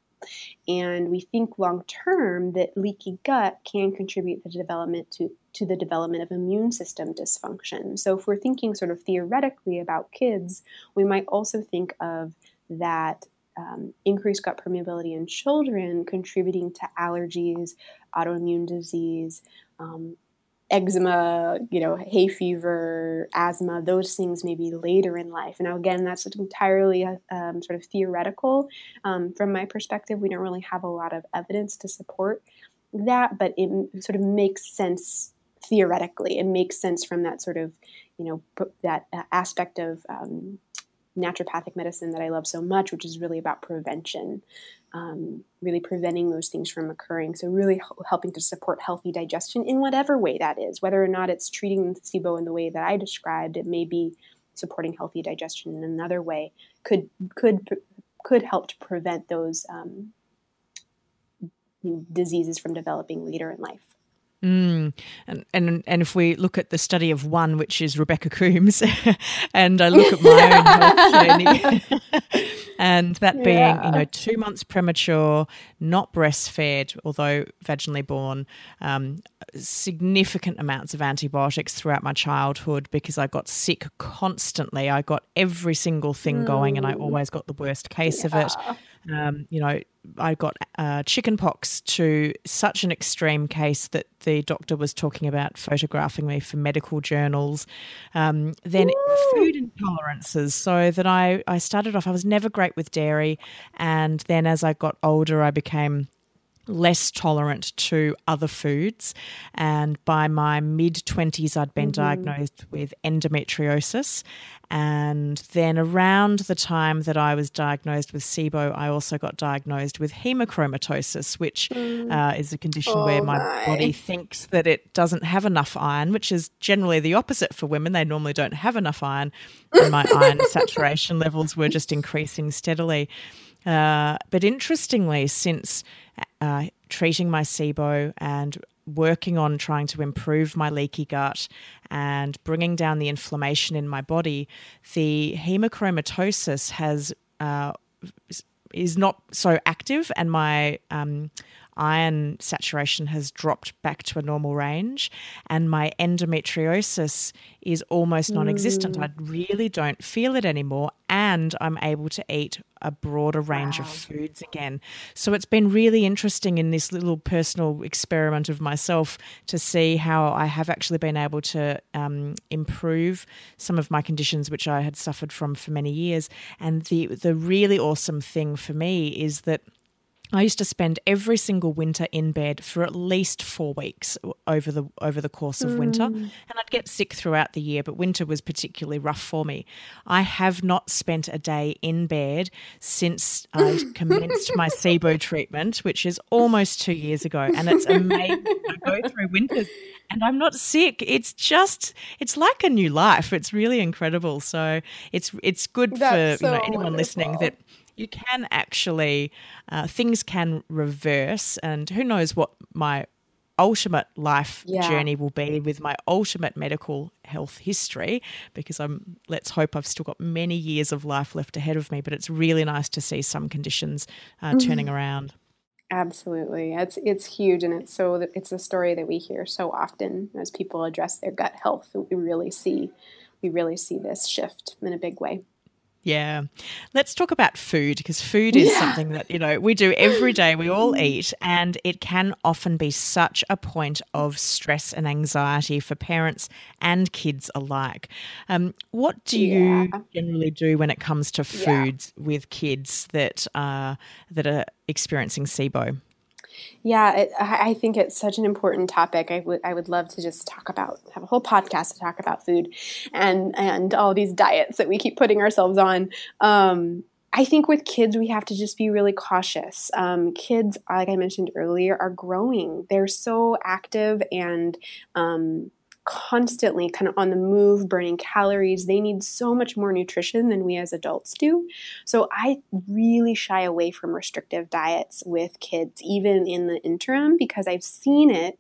[SPEAKER 2] And we think long term that leaky gut can contribute to the development to, to the development of immune system dysfunction. So if we're thinking sort of theoretically about kids, we might also think of that um, increased gut permeability in children contributing to allergies, autoimmune disease, um, eczema, you know, hay fever, asthma, those things maybe later in life. Now, again, that's entirely um, sort of theoretical. Um, from my perspective, we don't really have a lot of evidence to support that, but it sort of makes sense theoretically. It makes sense from that sort of, you know, that uh, aspect of um, naturopathic medicine that I love so much, which is really about prevention um, really preventing those things from occurring. So, really helping to support healthy digestion in whatever way that is, whether or not it's treating SIBO in the way that I described, it may be supporting healthy digestion in another way. Could could could help to prevent those um, diseases from developing later in life.
[SPEAKER 1] Mm. And, and and if we look at the study of one, which is Rebecca Coombs, and I look at my own health journey, and that yeah. being you know two months premature, not breastfed, although vaginally born, um, significant amounts of antibiotics throughout my childhood because I got sick constantly. I got every single thing mm. going, and I mm. always got the worst case yeah. of it. Um, you know, I got uh, chickenpox to such an extreme case that the doctor was talking about photographing me for medical journals. Um, then Ooh. food intolerances, so that I, I started off, I was never great with dairy. And then as I got older, I became less tolerant to other foods. And by my mid 20s, I'd been mm-hmm. diagnosed with endometriosis. And then around the time that I was diagnosed with SIBO, I also got diagnosed with hemochromatosis, which mm. uh, is a condition oh where my, my, body thinks that it doesn't have enough iron, which is generally the opposite for women. They normally don't have enough iron. And my iron saturation levels were just increasing steadily. Uh, but interestingly, since uh, treating my SIBO and working on trying to improve my leaky gut and bringing down the inflammation in my body, the hemochromatosis has uh, is not so active, and my um, iron saturation has dropped back to a normal range, and my endometriosis is almost non existent. Mm. I really don't feel it anymore, and I'm able to eat a broader range wow. of foods again. So it's been really interesting in this little personal experiment of myself to see how I have actually been able to um, improve some of my conditions, which I had suffered from for many years. And the the really awesome thing for me is that I used to spend every single winter in bed for at least four weeks over the over the course of mm. winter, and I'd get sick throughout the year. But winter was particularly rough for me. I have not spent a day in bed since I commenced my SIBO treatment, which is almost two years ago, and it's amazing. I go through winters and I'm not sick. It's just it's like a new life. It's really incredible. So it's it's good That's for so you know, anyone wonderful. listening that you can actually uh, things can reverse, and who knows what my ultimate life yeah. journey will be with my ultimate medical health history because I'm let's hope I've still got many years of life left ahead of me but it's really nice to see some conditions uh, mm-hmm. turning around
[SPEAKER 2] absolutely it's it's huge and it's so it's a story that we hear so often as people address their gut health we really see we really see this shift in a big way
[SPEAKER 1] yeah. Let's talk about food because food is yeah. something that, you know, we do every day. We all eat, and it can often be such a point of stress and anxiety for parents and kids alike. Um, what do yeah. you generally do when it comes to foods yeah. with kids that, are, that are experiencing SIBO?
[SPEAKER 2] Yeah, it, I think it's such an important topic. I would I would love to just talk about have a whole podcast to talk about food and and all these diets that we keep putting ourselves on. Um, I think with kids, we have to just be really cautious. Um, kids, like I mentioned earlier, are growing. They're so active and um, constantly kind of on the move, burning calories. They need so much more nutrition than we as adults do. So I really shy away from restrictive diets with kids, even in the interim, because I've seen it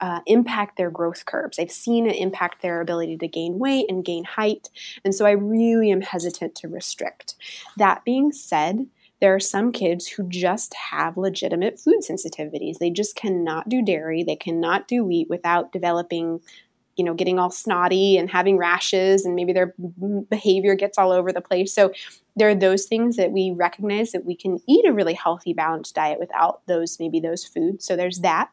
[SPEAKER 2] uh, impact their growth curves. I've seen it impact their ability to gain weight and gain height. And so I really am hesitant to restrict. That being said, there are some kids who just have legitimate food sensitivities. They just cannot do dairy, they cannot do wheat without developing you know getting all snotty and having rashes and maybe their behavior gets all over the place. So there are those things that we recognize that we can eat a really healthy balanced diet without those maybe those foods. So there's that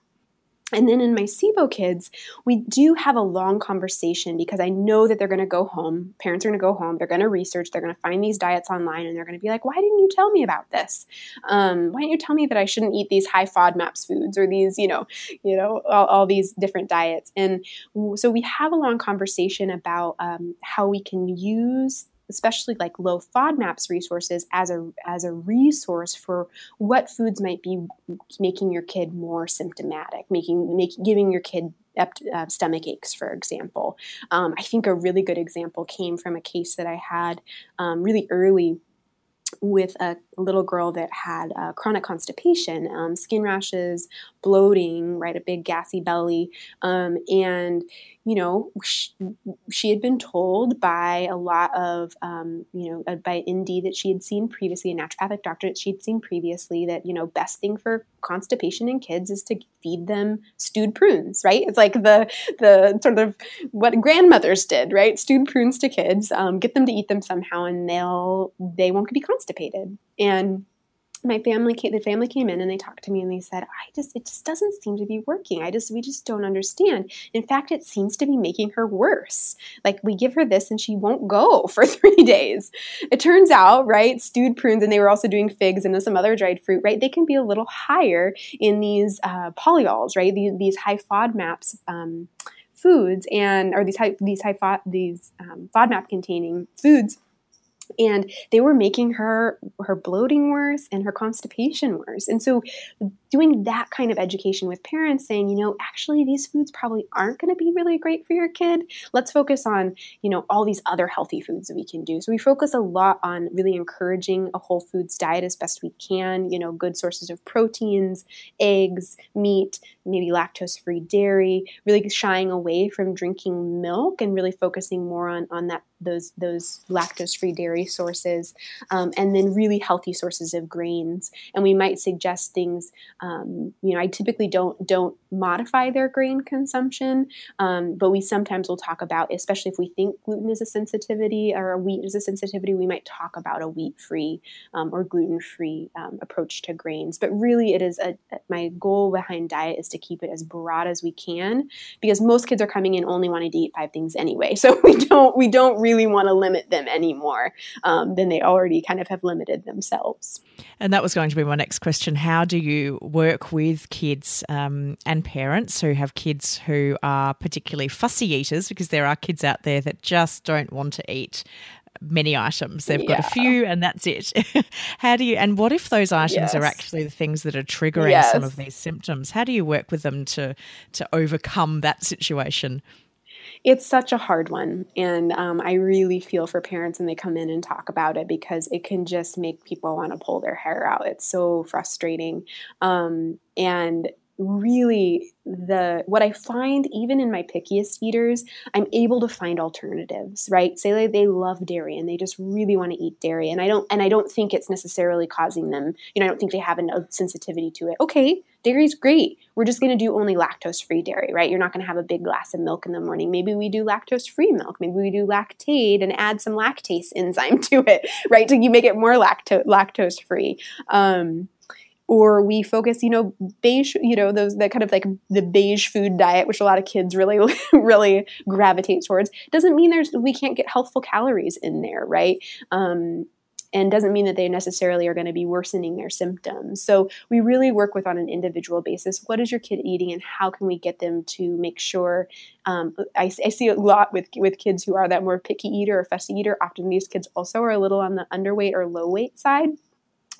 [SPEAKER 2] and then in my SIBO kids, we do have a long conversation because I know that they're going to go home. Parents are going to go home. They're going to research. They're going to find these diets online, and they're going to be like, "Why didn't you tell me about this? Um, why didn't you tell me that I shouldn't eat these high FODMAPs foods or these, you know, you know, all, all these different diets?" And so we have a long conversation about um, how we can use especially like low FODMAPs resources as a as a resource for what foods might be making your kid more symptomatic, making making giving your kid uh, stomach aches, for example. Um, I think a really good example came from a case that I had um, really early with a little girl that had uh, chronic constipation, um, skin rashes, bloating, right, a big gassy belly, um, and you know, she, she, had been told by a lot of, um, you know, uh, by ND that she had seen previously, a naturopathic doctor that she'd seen previously, that, you know, best thing for constipation in kids is to feed them stewed prunes, right? It's like the, the sort of what grandmothers did, right? Stewed prunes to kids, um, get them to eat them somehow and they'll, they won't be constipated. And my family came, the family came in and they talked to me and they said, I just, it just doesn't seem to be working. I just, we just don't understand. In fact, it seems to be making her worse. Like we give her this and she won't go for three days. It turns out, right, stewed prunes, and they were also doing figs and some other dried fruit, right? They can be a little higher in these uh, polyols, right? These, these high FODMAPs. Um, foods and or these high these high FOD, these um, FODMAP containing foods and they were making her her bloating worse and her constipation worse. And so doing that kind of education with parents saying you know actually these foods probably aren't going to be really great for your kid. Let's focus on you know all these other healthy foods that we can do. So we focus a lot on really encouraging a whole foods diet as best we can you know good sources of proteins eggs meat maybe lactose free dairy really shying away from drinking milk and really focusing more on on that those those lactose free dairy sources um, and then really healthy sources of grains and we might suggest things um, you know i typically don't don't modify their grain consumption um, but we sometimes will talk about especially if we think gluten is a sensitivity or wheat is a sensitivity we might talk about a wheat free um, or gluten free um, approach to grains. But really it is a, my goal behind diet is to keep it as broad as we can because most kids are coming in only wanting to eat five things anyway. So we don't we don't really want to limit them anymore um, than they already kind of have limited themselves.
[SPEAKER 1] And that was going to be my next question. How do you work with kids um, and parents who have kids who are particularly fussy eaters? Because there are kids out there that just don't want to eat many items. They've yeah. got a few and that's it. How do you, and what if those items yes. are actually the things that are triggering yes. some of these symptoms? How do you work with them to, to overcome that situation?
[SPEAKER 2] It's such a hard one. And um, I really feel for parents when they come in and talk about it because it can just make people want to pull their hair out. It's so frustrating. Um, and really the what I find even in my pickiest eaters, I'm able to find alternatives, right? Say like they love dairy and they just really want to eat dairy and I don't and I don't think it's necessarily causing them, you know, I don't think they have a sensitivity to it. Okay, dairy's great. We're just going to do only lactose-free dairy, right? You're not going to have a big glass of milk in the morning. Maybe we do lactose-free milk. Maybe we do Lactaid and add some lactase enzyme to it, right? To you make it more lacto- lactose-free. Um, or we focus, you know, beige, you know, those that kind of like the beige food diet, which a lot of kids really, really gravitate towards, doesn't mean there's we can't get healthful calories in there, right? Um, and doesn't mean that they necessarily are going to be worsening their symptoms. So we really work with on an individual basis. What is your kid eating, and how can we get them to make sure? Um, I, I, see a lot with with kids who are that more picky eater or fussy eater. Often these kids also are a little on the underweight or low weight side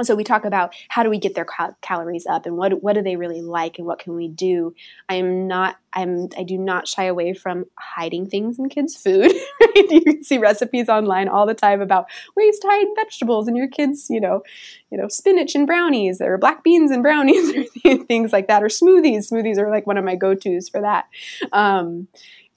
[SPEAKER 2] so we talk about how do we get their cal- calories up and what what do they really like and what can we do. I am not i'm i do not shy away from hiding things in kids food. You can see recipes online all the time about ways to hide vegetables in your kids you know you know spinach and brownies or black beans and brownies or things like that or smoothies. Smoothies are like one of my go-to's for that. Um,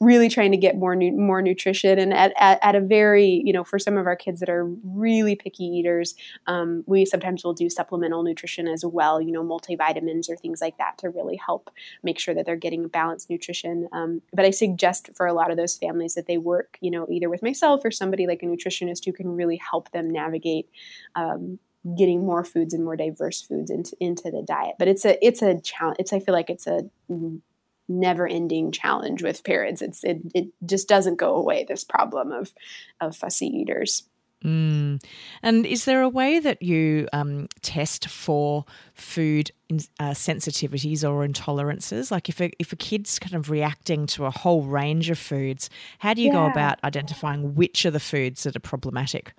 [SPEAKER 2] really trying to get more nu- more nutrition. And at, at, at, a very you know for some of our kids that are really picky eaters um, we sometimes will do supplemental nutrition as well you know multivitamins or things like that to really help make sure that they're getting balanced nutrition. Um, but i suggest for a lot of those families that they work you know either with myself or somebody like a nutritionist who can really help them navigate um, getting more foods and more diverse foods into, into the diet. But it's a it's a challenge it's i feel like it's a never ending challenge with parents. It's it, it just doesn't go away, this problem of of fussy eaters.
[SPEAKER 1] Mm. And is there a way that you um, test for food in, uh, sensitivities or intolerances? Like if a, if a kid's kind of reacting to a whole range of foods, how do you yeah. go about identifying which are the foods that are problematic?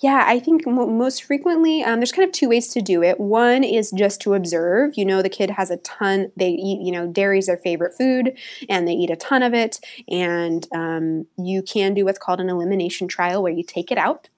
[SPEAKER 2] Yeah, I think most frequently um, there's kind of two ways to do it. One is just to observe. You know, the kid has a ton. They eat. You know, dairy is their favorite food, and they eat a ton of it. And um, you can do what's called an elimination trial, where you take it out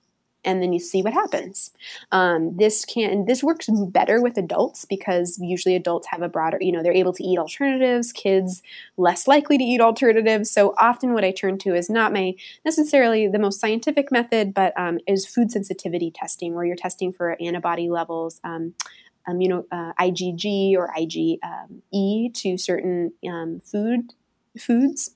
[SPEAKER 2] and then you see what happens. Um, this can this works better with adults because usually adults have a broader, you know, they're able to eat alternatives. Kids less likely to eat alternatives. So often, what I turn to is not my necessarily the most scientific method, but um, is food sensitivity testing, where you're testing for antibody levels. Um, immuno, uh, IgG or IgE um, to certain um, food foods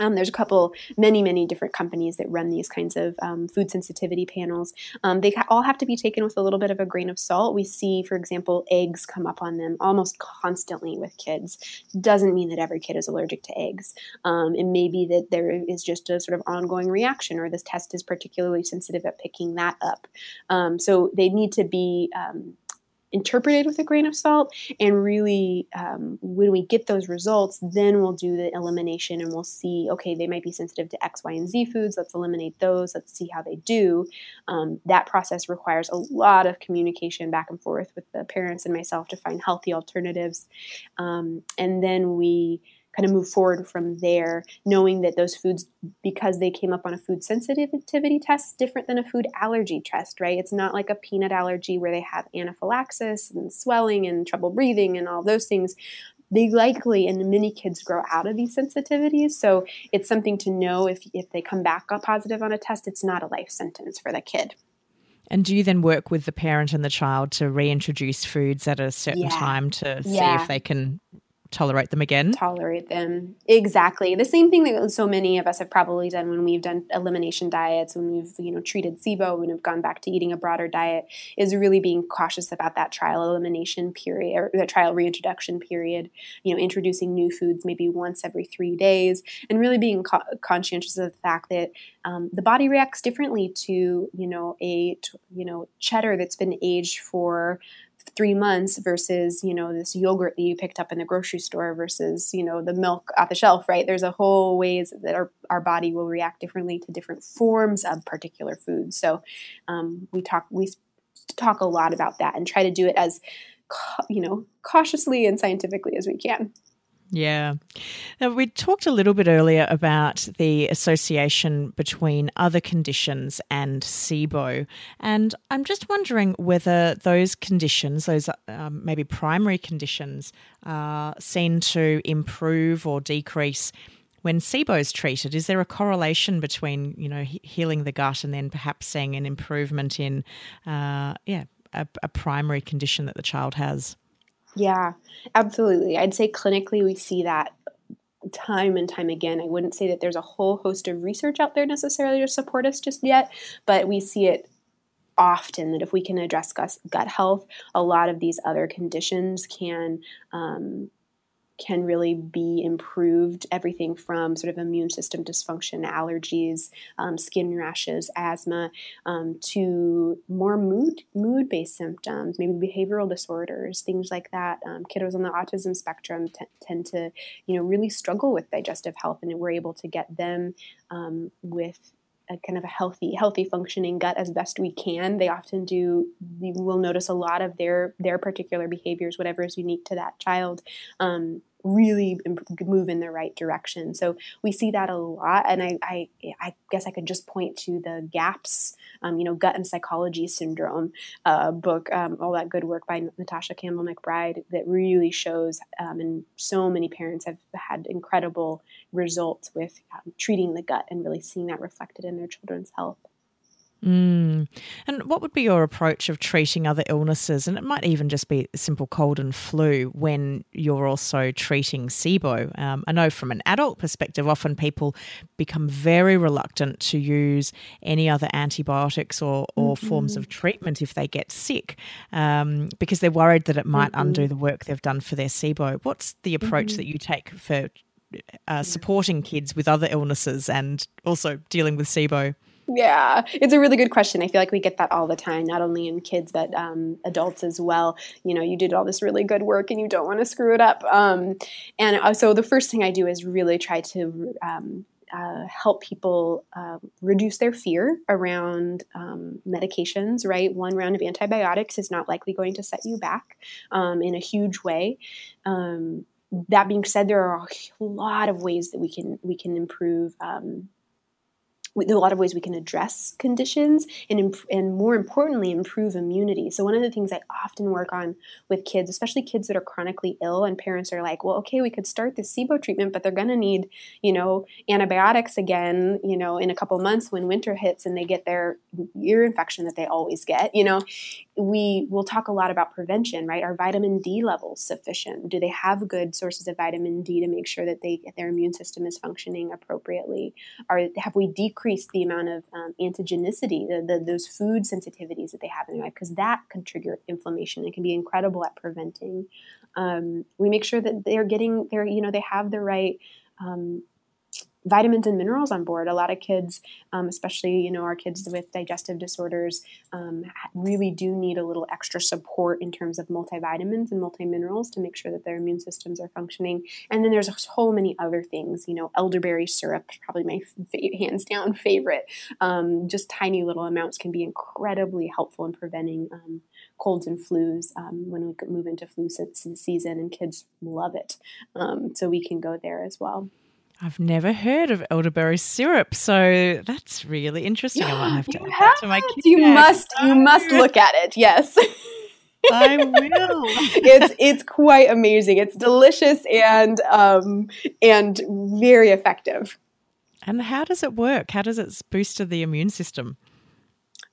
[SPEAKER 2] um, there's a couple, many, many different companies that run these kinds of um, food sensitivity panels. Um, they all have to be taken with a little bit of a grain of salt. We see, for example, eggs come up on them almost constantly with kids. Doesn't mean that every kid is allergic to eggs. Um, it may be that there is just a sort of ongoing reaction, or this test is particularly sensitive at picking that up. Um, so they need to be um, interpreted with a grain of salt. And really, um, when we get those results, then we'll do the elimination and we'll see okay, they might be sensitive to X, Y, and Z foods. Let's eliminate those. Let's see how they do. Um, that process requires a lot of communication back and forth with the parents and myself to find healthy alternatives. Um, and then we kind of move forward from there, knowing that those foods, because they came up on a food sensitivity test, different than a food allergy test, right? It's not like a peanut allergy where they have anaphylaxis and swelling and trouble breathing and all those things. They likely, and many kids grow out of these sensitivities. So it's something to know if, if they come back positive on a test, it's not a life sentence for the kid.
[SPEAKER 1] And do you then work with the parent and the child to reintroduce foods at a certain yeah. time to see yeah. if they can tolerate them again.
[SPEAKER 2] Tolerate them. Exactly. The same thing that so many of us have probably done when we've done elimination diets, when we've, you know, treated SIBO, when we've gone back to eating a broader diet, is really being cautious about that trial elimination period or the trial reintroduction period, you know, introducing new foods maybe once every three days, and really being co- conscientious of the fact that um, the body reacts differently to, you know, a, you know, cheddar that's been aged for three months versus you know this yogurt that you picked up in the grocery store versus you know the milk off the shelf right? There's a whole ways that our, our body will react differently to different forms of particular foods so um, we talk we talk a lot about that and try to do it as you know cautiously and scientifically as we can
[SPEAKER 1] yeah. Now, we talked a little bit earlier about the association between other conditions and SIBO. And I'm just wondering whether those conditions, those um, maybe primary conditions, are seen to improve or decrease when SIBO is treated. Is there a correlation between, you know, healing the gut and then perhaps seeing an improvement in, uh, yeah, a, a primary condition that the child has?
[SPEAKER 2] Yeah, absolutely. I'd say clinically we see that time and time again. I wouldn't say that there's a whole host of research out there necessarily to support us just yet, but we see it often that if we can address gut health, a lot of these other conditions can um, can really be improved. Everything from sort of immune system dysfunction, allergies, um, skin rashes, asthma, um, to more mood mood based symptoms, maybe behavioral disorders, things like that. Um, kiddos on the autism spectrum t- tend to, you know, really struggle with digestive health, and we're able to get them um, with a kind of a healthy healthy functioning gut as best we can. They often do you will notice a lot of their their particular behaviors whatever is unique to that child. Um, really move in the right direction. So we see that a lot, and I, I, I guess I could just point to the gaps, um, you know, gut and psychology syndrome uh, book, um, all that good work by Natasha Campbell McBride that really shows, um, and so many parents have had incredible results with um, treating the gut and really seeing that reflected in their children's health.
[SPEAKER 1] Mm. And what would be your approach of treating other illnesses? And it might even just be simple cold and flu when you're also treating SIBO. Um, I know from an adult perspective, often people become very reluctant to use any other antibiotics or, or mm-hmm. forms of treatment if they get sick um, because they're worried that it might mm-hmm. undo the work they've done for their SIBO. What's the approach mm-hmm. that you take for uh, supporting kids with other illnesses and also dealing with SIBO?
[SPEAKER 2] Yeah, it's a really good question. I feel like we get that all the time, not only in kids but um, adults as well. You know, you did all this really good work and you don't want to screw it up. Um, and uh, so the first thing I do is really try to um, uh, help people uh, reduce their fear around um, medications, right? One round of antibiotics is not likely going to set you back um, in a huge way. Um, that being said, there are a lot of ways that we can we can improve um, a lot of ways we can address conditions and, imp- and more importantly, improve immunity. So, one of the things I often work on with kids, especially kids that are chronically ill, and parents are like, well, okay, we could start the SIBO treatment, but they're going to need, you know, antibiotics again, you know, in a couple months when winter hits and they get their ear infection that they always get, you know, we will talk a lot about prevention, right? Are vitamin D levels sufficient? Do they have good sources of vitamin D to make sure that they their immune system is functioning appropriately? Are have we decreased the amount of um, antigenicity, the, the, those food sensitivities that they have in their life? Because that can trigger inflammation and can be incredible at preventing. Um, we make sure that they're getting their, you know, they have the right um, vitamins and minerals on board. A lot of kids, um, especially you know our kids with digestive disorders, um, really do need a little extra support in terms of multivitamins and multiminerals to make sure that their immune systems are functioning. And then there's so many other things. You know, elderberry syrup, probably my hands down favorite. Um, just tiny little amounts can be incredibly helpful in preventing um, colds and flus um, when we move into flu season, and kids love it. Um, so we can go there as well.
[SPEAKER 1] I've never heard of elderberry syrup, so that's really interesting. I might have to you add have to my kids.
[SPEAKER 2] You must, you must look at it. Yes.
[SPEAKER 1] I will.
[SPEAKER 2] it's it's quite amazing. It's delicious and um, and very effective.
[SPEAKER 1] And how does it work? How does it boost the immune system?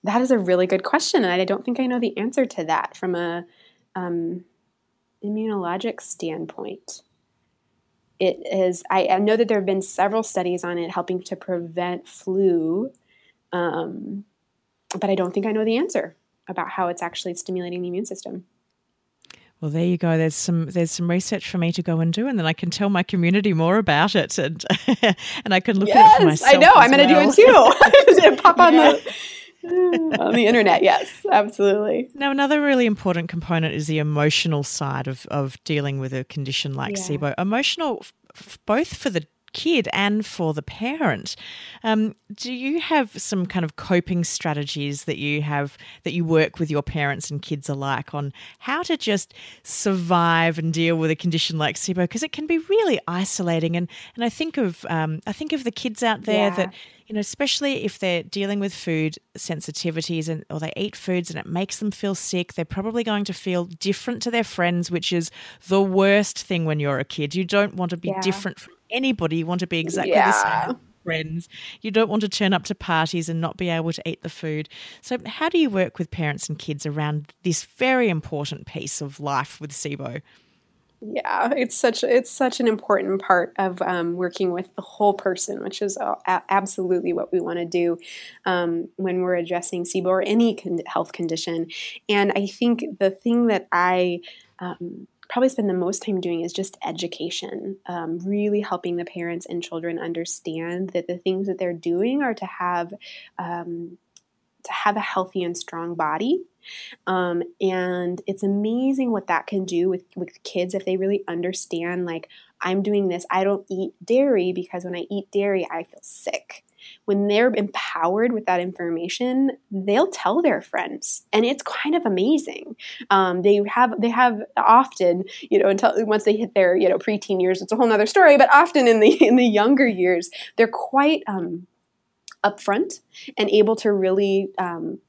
[SPEAKER 2] That is a really good question, and I don't think I know the answer to that from a um, immunologic standpoint. It is, I, I, know that there have been several studies on it helping to prevent flu, um, but I don't think I know the answer about how it's actually stimulating the immune system.
[SPEAKER 1] Well, there you go. There's some there's some research for me to go and do, and then I can tell my community more about it, and and I can look yes, at it for myself.
[SPEAKER 2] I know. I'm going to well. do it too. Pop on yeah. the on the internet. Yes, absolutely.
[SPEAKER 1] Now, another really important component is the emotional side of of dealing with a condition like yeah. SIBO. Emotional, f- both for the kid and for the parent. Um, do you have some kind of coping strategies that you have that you work with your parents and kids alike on how to just survive and deal with a condition like SIBO? Because it can be really isolating. And and I think of um, I think of the kids out there yeah. that you know, especially if they're dealing with food sensitivities and or they eat foods and it makes them feel sick, they're probably going to feel different to their friends, which is the worst thing when you're a kid. You don't want to be yeah. different from anybody. You want to be exactly yeah. the same friends. You don't want to turn up to parties and not be able to eat the food. So, how do you work with parents and kids around this very important piece of life with SIBO?
[SPEAKER 2] Yeah, it's such it's such an important part of um, working with the whole person, which is absolutely what we want to do um, when we're addressing SIBO or any con- health condition. And I think the thing that I um, probably spend the most time doing is just education, um, really helping the parents and children understand that the things that they're doing are to have um, to have a healthy and strong body. Um, and it's amazing what that can do with, with kids if they really understand, like, I'm doing this. I don't eat dairy because when I eat dairy, I feel sick when they're empowered with that information, they'll tell their friends, and it's kind of amazing. Um, they have they have often, you know, until once they hit their you know preteen years, it's a whole other story. But often in the in the younger years, they're quite um, upfront and able to really um,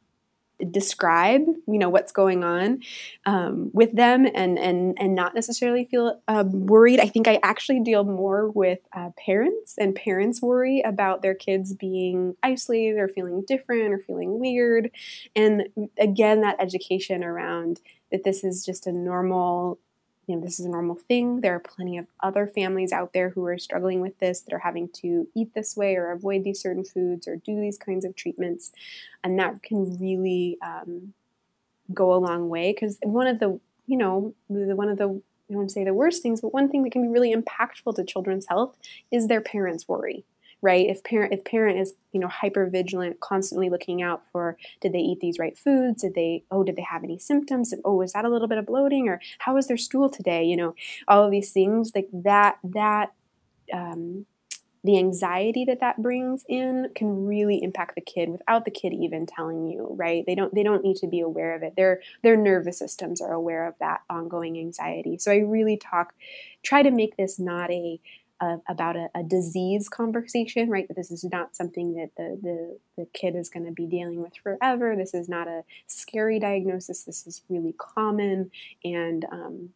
[SPEAKER 2] describe you know what's going on um, with them and and and not necessarily feel um, worried. I think i actually deal more with uh, parents and parents worry about their kids being isolated or feeling different or feeling weird. And again that education around that this is just a normal you know, this is a normal thing. There are plenty of other families out there who are struggling with this that are having to eat this way or avoid these certain foods or do these kinds of treatments. And that can really um, go a long way because one of the, you know, the, one of the, I don't want to say the worst things, but one thing that can be really impactful to children's health is their parents' worry right? If parent if parent is you know hyper vigilant constantly looking out for did they eat these right foods? Did they oh did they have any symptoms? Oh is that a little bit of bloating? Or how was their stool today? You know all of these things like that that um, the anxiety that that brings in can really impact the kid without the kid even telling you right? They don't they don't need to be aware of it. Their their nervous systems are aware of that ongoing anxiety. So i really talk try to make this not a about a, a, disease conversation, right? This is not something that the, the, the kid is going to be dealing with forever. This is not a scary diagnosis. This is really common. And um,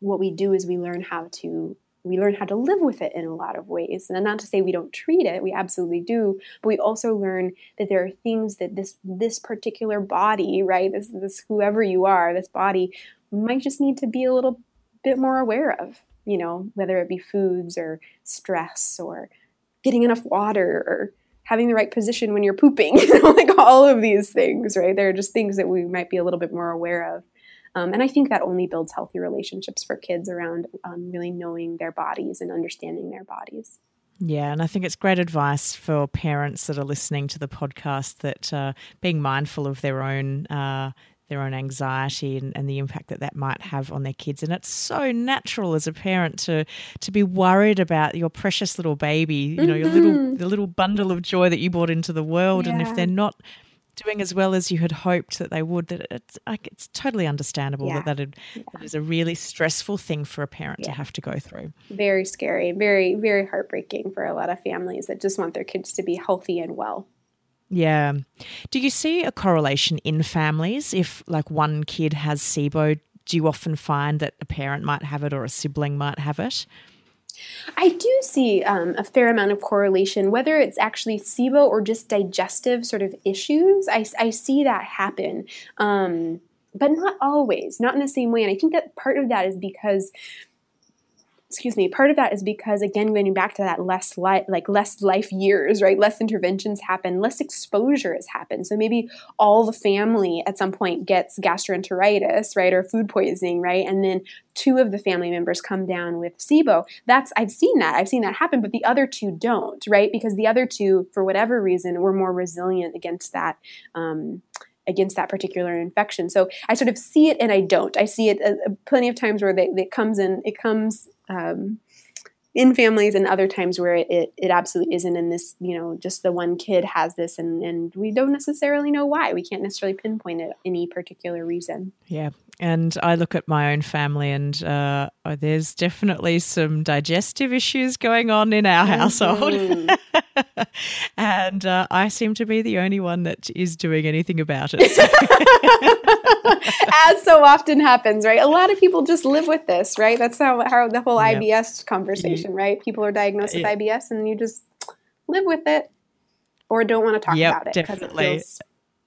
[SPEAKER 2] what we do is we learn how to we learn how to live with it in a lot of ways. And not to say we don't treat it, we absolutely do, but we also learn that there are things that this this particular body, right? This this whoever you are, this body might just need to be a little bit more aware of you know, whether it be foods or stress or getting enough water or having the right position when you're pooping, like all of these things, right? They're just things that we might be a little bit more aware of. Um, and I think that only builds healthy relationships for kids around um, really knowing their bodies and understanding their bodies.
[SPEAKER 1] Yeah, and I think it's great advice for parents that are listening to the podcast that uh, being mindful of their own uh, their own anxiety and, and, the impact that that might have on their kids. And it's so natural as a parent to to be worried about your precious little baby, you know, mm-hmm. your little mm-hmm. the little bundle of joy that you brought into the world. Yeah. And if they're not doing as well as you had hoped that they would, that it's like it's totally understandable yeah. that that, yeah. that is a really stressful thing for a parent to have to go through.
[SPEAKER 2] Very scary, very very heartbreaking for a lot of families that just want their kids to be healthy and well.
[SPEAKER 1] Yeah. Do you see a correlation in families if, like, one kid has SIBO? Do you often find that a parent might have it or a sibling might have it?
[SPEAKER 2] I do see um, a fair amount of correlation, whether it's actually SIBO or just digestive sort of issues. I, I see that happen, um, but not always, not in the same way. And I think that part of that is because excuse me part of that is because again going back to that less life like less life years right? Less interventions happen less exposure has happened. So maybe all the family at some point gets gastroenteritis right or food poisoning right? And then two of the family members come down with sibo. That's i've seen that. I've seen that happen but the other two don't right? Because the other two for whatever reason were more resilient against that um, against that particular infection. So I sort of see it and I don't. I see it uh, plenty of times where they, it comes in, it comes um, in families and other times where it, it, absolutely isn't in this, you know, just the one kid has this and, and we don't necessarily know why. We can't necessarily pinpoint it any particular reason.
[SPEAKER 1] Yeah. And I look at my own family, and uh, oh, there's definitely some digestive issues going on in our household. Mm-hmm. and uh, I seem to be the only one that is doing anything about it.
[SPEAKER 2] As so often happens, right? A lot of people just live with this, right? That's how, how the whole yep. IBS conversation, right? People are diagnosed with yep. IBS, and you just live with it or don't want to talk
[SPEAKER 1] yep,
[SPEAKER 2] about it
[SPEAKER 1] because it feels,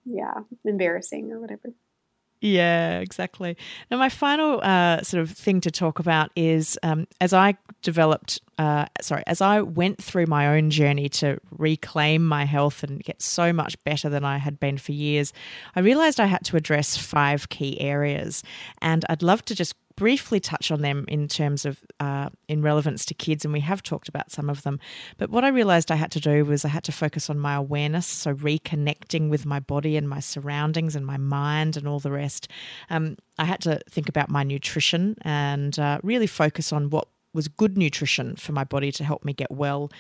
[SPEAKER 2] yeah, embarrassing or whatever.
[SPEAKER 1] Yeah, exactly. Now, my final uh, sort of thing to talk about is um, as I developed, uh, sorry, as I went through my own journey to reclaim my health and get so much better than I had been for years, I realized I had to address five key areas. And I'd love to just briefly touch on them in terms of uh, in relevance to kids, and we have talked about some of them. But what I realized I had to do was I had to focus on my awareness, so reconnecting with my body and my surroundings and my mind and all the rest. Um, I had to think about my nutrition and uh, really focus on what was good nutrition for my body to help me get well.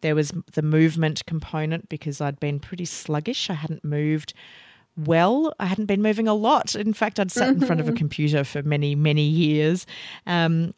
[SPEAKER 1] There was the movement component because I'd been pretty sluggish. I hadn't moved well. I hadn't been moving a lot. In fact, I'd sat in front of a computer for many, many years. Um,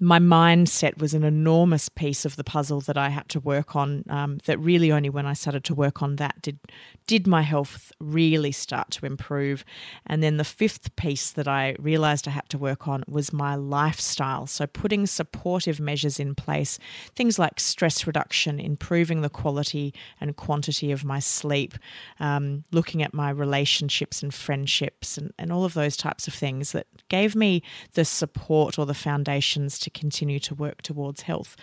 [SPEAKER 1] my mindset was an enormous piece of the puzzle that I had to work on. Um, that really only when I started to work on that did did my health really start to improve. And then the fifth piece that I realized I had to work on was my lifestyle. So putting supportive measures in place, things like stress reduction, improving the quality and quantity of my sleep, um, looking at my relationships and friendships, and, and all of those types of things that gave me the support or the foundations to continue to work towards health.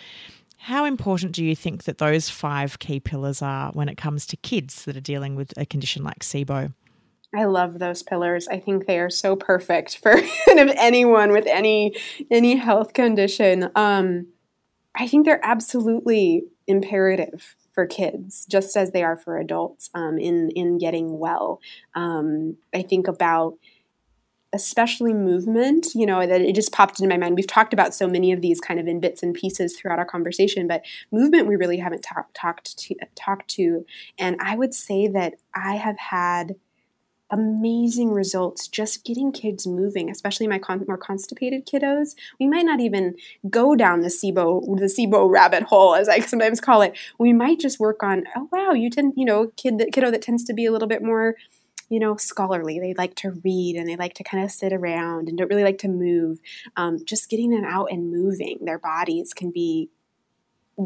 [SPEAKER 1] How important do you think that those five key pillars are when it comes to kids that are dealing with a condition like SIBO?
[SPEAKER 2] I love those pillars. I think they are so perfect for of anyone with any any health condition. Um, I think they're absolutely imperative for kids, just as they are for adults um, in in getting well. Um, I think about especially movement, you know, that it just popped into my mind. We've talked about so many of these kind of in bits and pieces throughout our conversation, but movement we really haven't talk, talked to talked to. And I would say that I have had amazing results just getting kids moving, especially my con- more constipated kiddos. We might not even go down the SIBO the SIBO rabbit hole, as I sometimes call it. We might just work on, oh wow, you tend, you know, kid kiddo that tends to be a little bit more you know, scholarly. They like to read and they like to kind of sit around and don't really like to move. Um, just getting them out and moving their bodies can be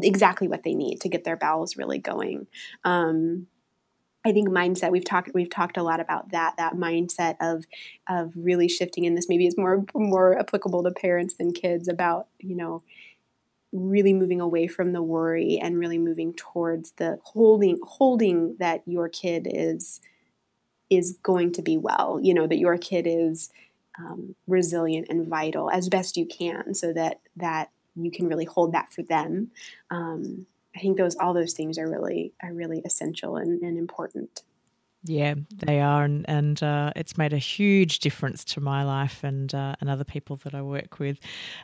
[SPEAKER 2] exactly what they need to get their bowels really going. Um, I think mindset we've talked we've talked a lot about that that mindset of of really shifting and this maybe is more more applicable to parents than kids about you know really moving away from the worry and really moving towards the holding holding that your kid is is going to be well, you know, that your kid is um, resilient and vital as best you can so that that you can really hold that for them. Um, I think those all those things are really are really essential and, and important.
[SPEAKER 1] Yeah, they are, and and uh, it's made a huge difference to my life and uh, and other people that I work with.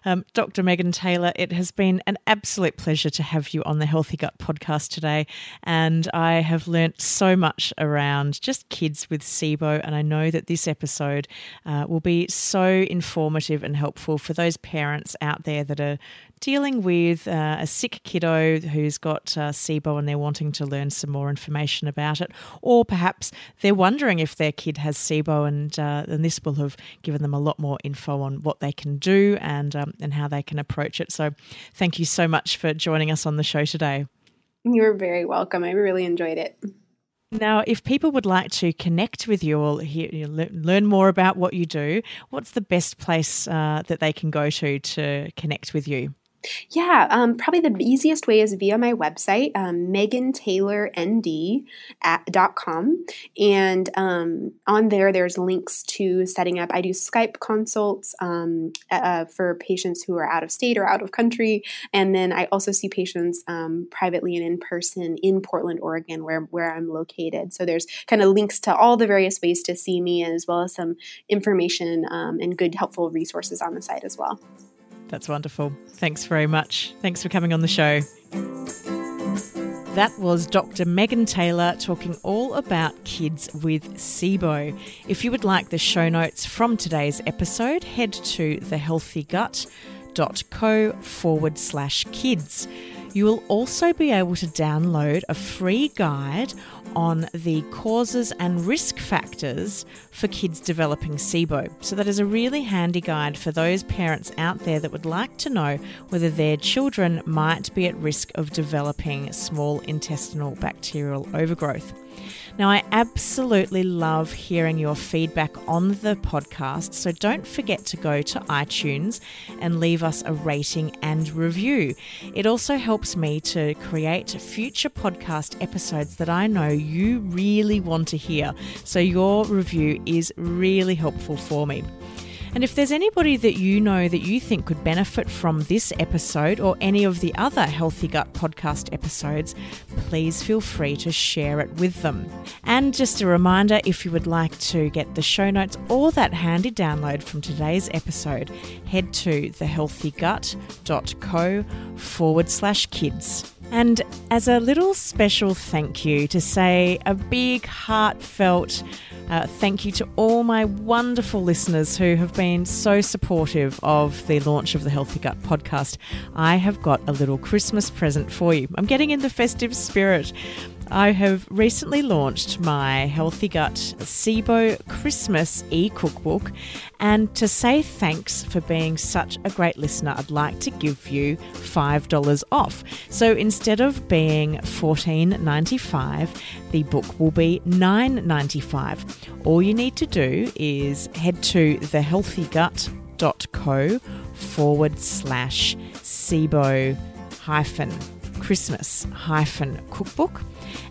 [SPEAKER 1] Um, Dr. Megan Taylor, it has been an absolute pleasure to have you on the Healthy Gut podcast today, and I have learnt so much around just kids with SIBO, and I know that this episode uh, will be so informative and helpful for those parents out there that are dealing with uh, a sick kiddo who's got uh, SIBO and they're wanting to learn some more information about it, or perhaps they're wondering if their kid has SIBO, and uh, and this will have given them a lot more info on what they can do and um, and how they can approach it. So, thank you so much for joining us on the show today.
[SPEAKER 2] You're very welcome. I really enjoyed it.
[SPEAKER 1] Now, if people would like to connect with you or hear, you know, learn more about what you do, what's the best place uh, that they can go to to connect with you?
[SPEAKER 2] Yeah, um, probably the easiest way is via my website, um, megantaylornd.com. And um, on there, there's links to setting up. I do Skype consults um, uh, for patients who are out of state or out of country. And then I also see patients um, privately and in person in Portland, Oregon, where, where I'm located. So there's kind of links to all the various ways to see me, as well as some information um, and good, helpful resources on the site as well.
[SPEAKER 1] That's wonderful. Thanks very much. Thanks for coming on the show. That was Dr. Megan Taylor talking all about kids with SIBO. If you would like the show notes from today's episode, head to thehealthygut.co forward slash kids. You will also be able to download a free guide on the causes and risk factors for kids developing SIBO. So, that is a really handy guide for those parents out there that would like to know whether their children might be at risk of developing small intestinal bacterial overgrowth. Now, I absolutely love hearing your feedback on the podcast, so don't forget to go to iTunes and leave us a rating and review. It also helps me to create future podcast episodes that I know you really want to hear, so your review is really helpful for me. And if there's anybody that you know that you think could benefit from this episode or any of the other Healthy Gut podcast episodes, please feel free to share it with them. And just a reminder if you would like to get the show notes or that handy download from today's episode, head to thehealthygut.co forward slash kids. And as a little special thank you to say a big heartfelt uh, thank you to all my wonderful listeners who have been so supportive of the launch of the Healthy Gut podcast. I have got a little Christmas present for you. I'm getting in the festive spirit. I have recently launched my Healthy Gut SIBO Christmas e cookbook, and to say thanks for being such a great listener, I'd like to give you $5 off. So instead of being $14.95, the book will be $9.95. All you need to do is head to thehealthygut.co forward slash SIBO hyphen Christmas hyphen cookbook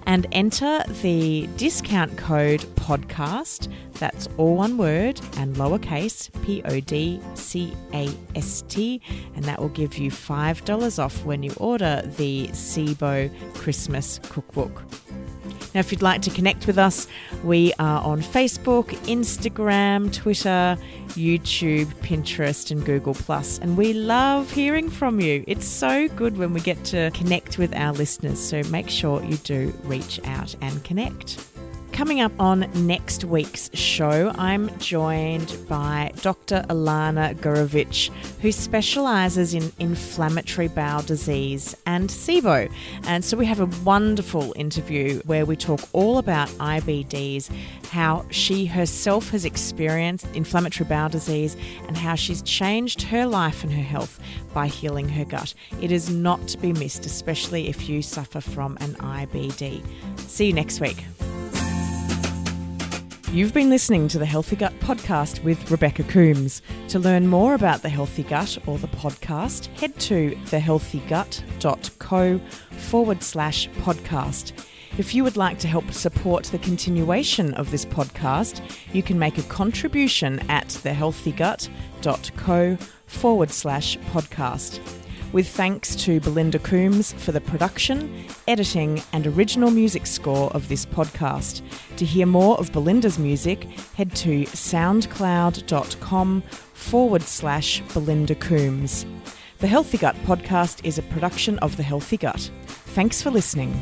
[SPEAKER 1] and enter the discount code podcast. That's all one word and lowercase P O D C A S T, and that will give you $5 off when you order the SIBO Christmas cookbook. Now, if you'd like to connect with us, we are on Facebook, Instagram, Twitter, YouTube, Pinterest, and Google And we love hearing from you. It's so good when we get to connect with our listeners. So make sure you do reach out and connect. Coming up on next week's show, I'm joined by Dr. Ilana Gurevich, who specialises in inflammatory bowel disease and SIBO. And so we have a wonderful interview where we talk all about IBDs, how she herself has experienced inflammatory bowel disease, and how she's changed her life and her health by healing her gut. It is not to be missed, especially if you suffer from an IBD. See you next week. You've been listening to the Healthy Gut podcast with Rebecca Coombs. To learn more about the Healthy Gut or the podcast, head to thehealthygut.co forward slash podcast. If you would like to help support the continuation of this podcast, you can make a contribution at thehealthygut.co forward slash podcast with thanks to Belinda Coombs for the production, editing, and original music score of this podcast. To hear more of Belinda's music, head to soundcloud.com forward slash Belinda Coombs. The Healthy Gut podcast is a production of The Healthy Gut. Thanks for listening.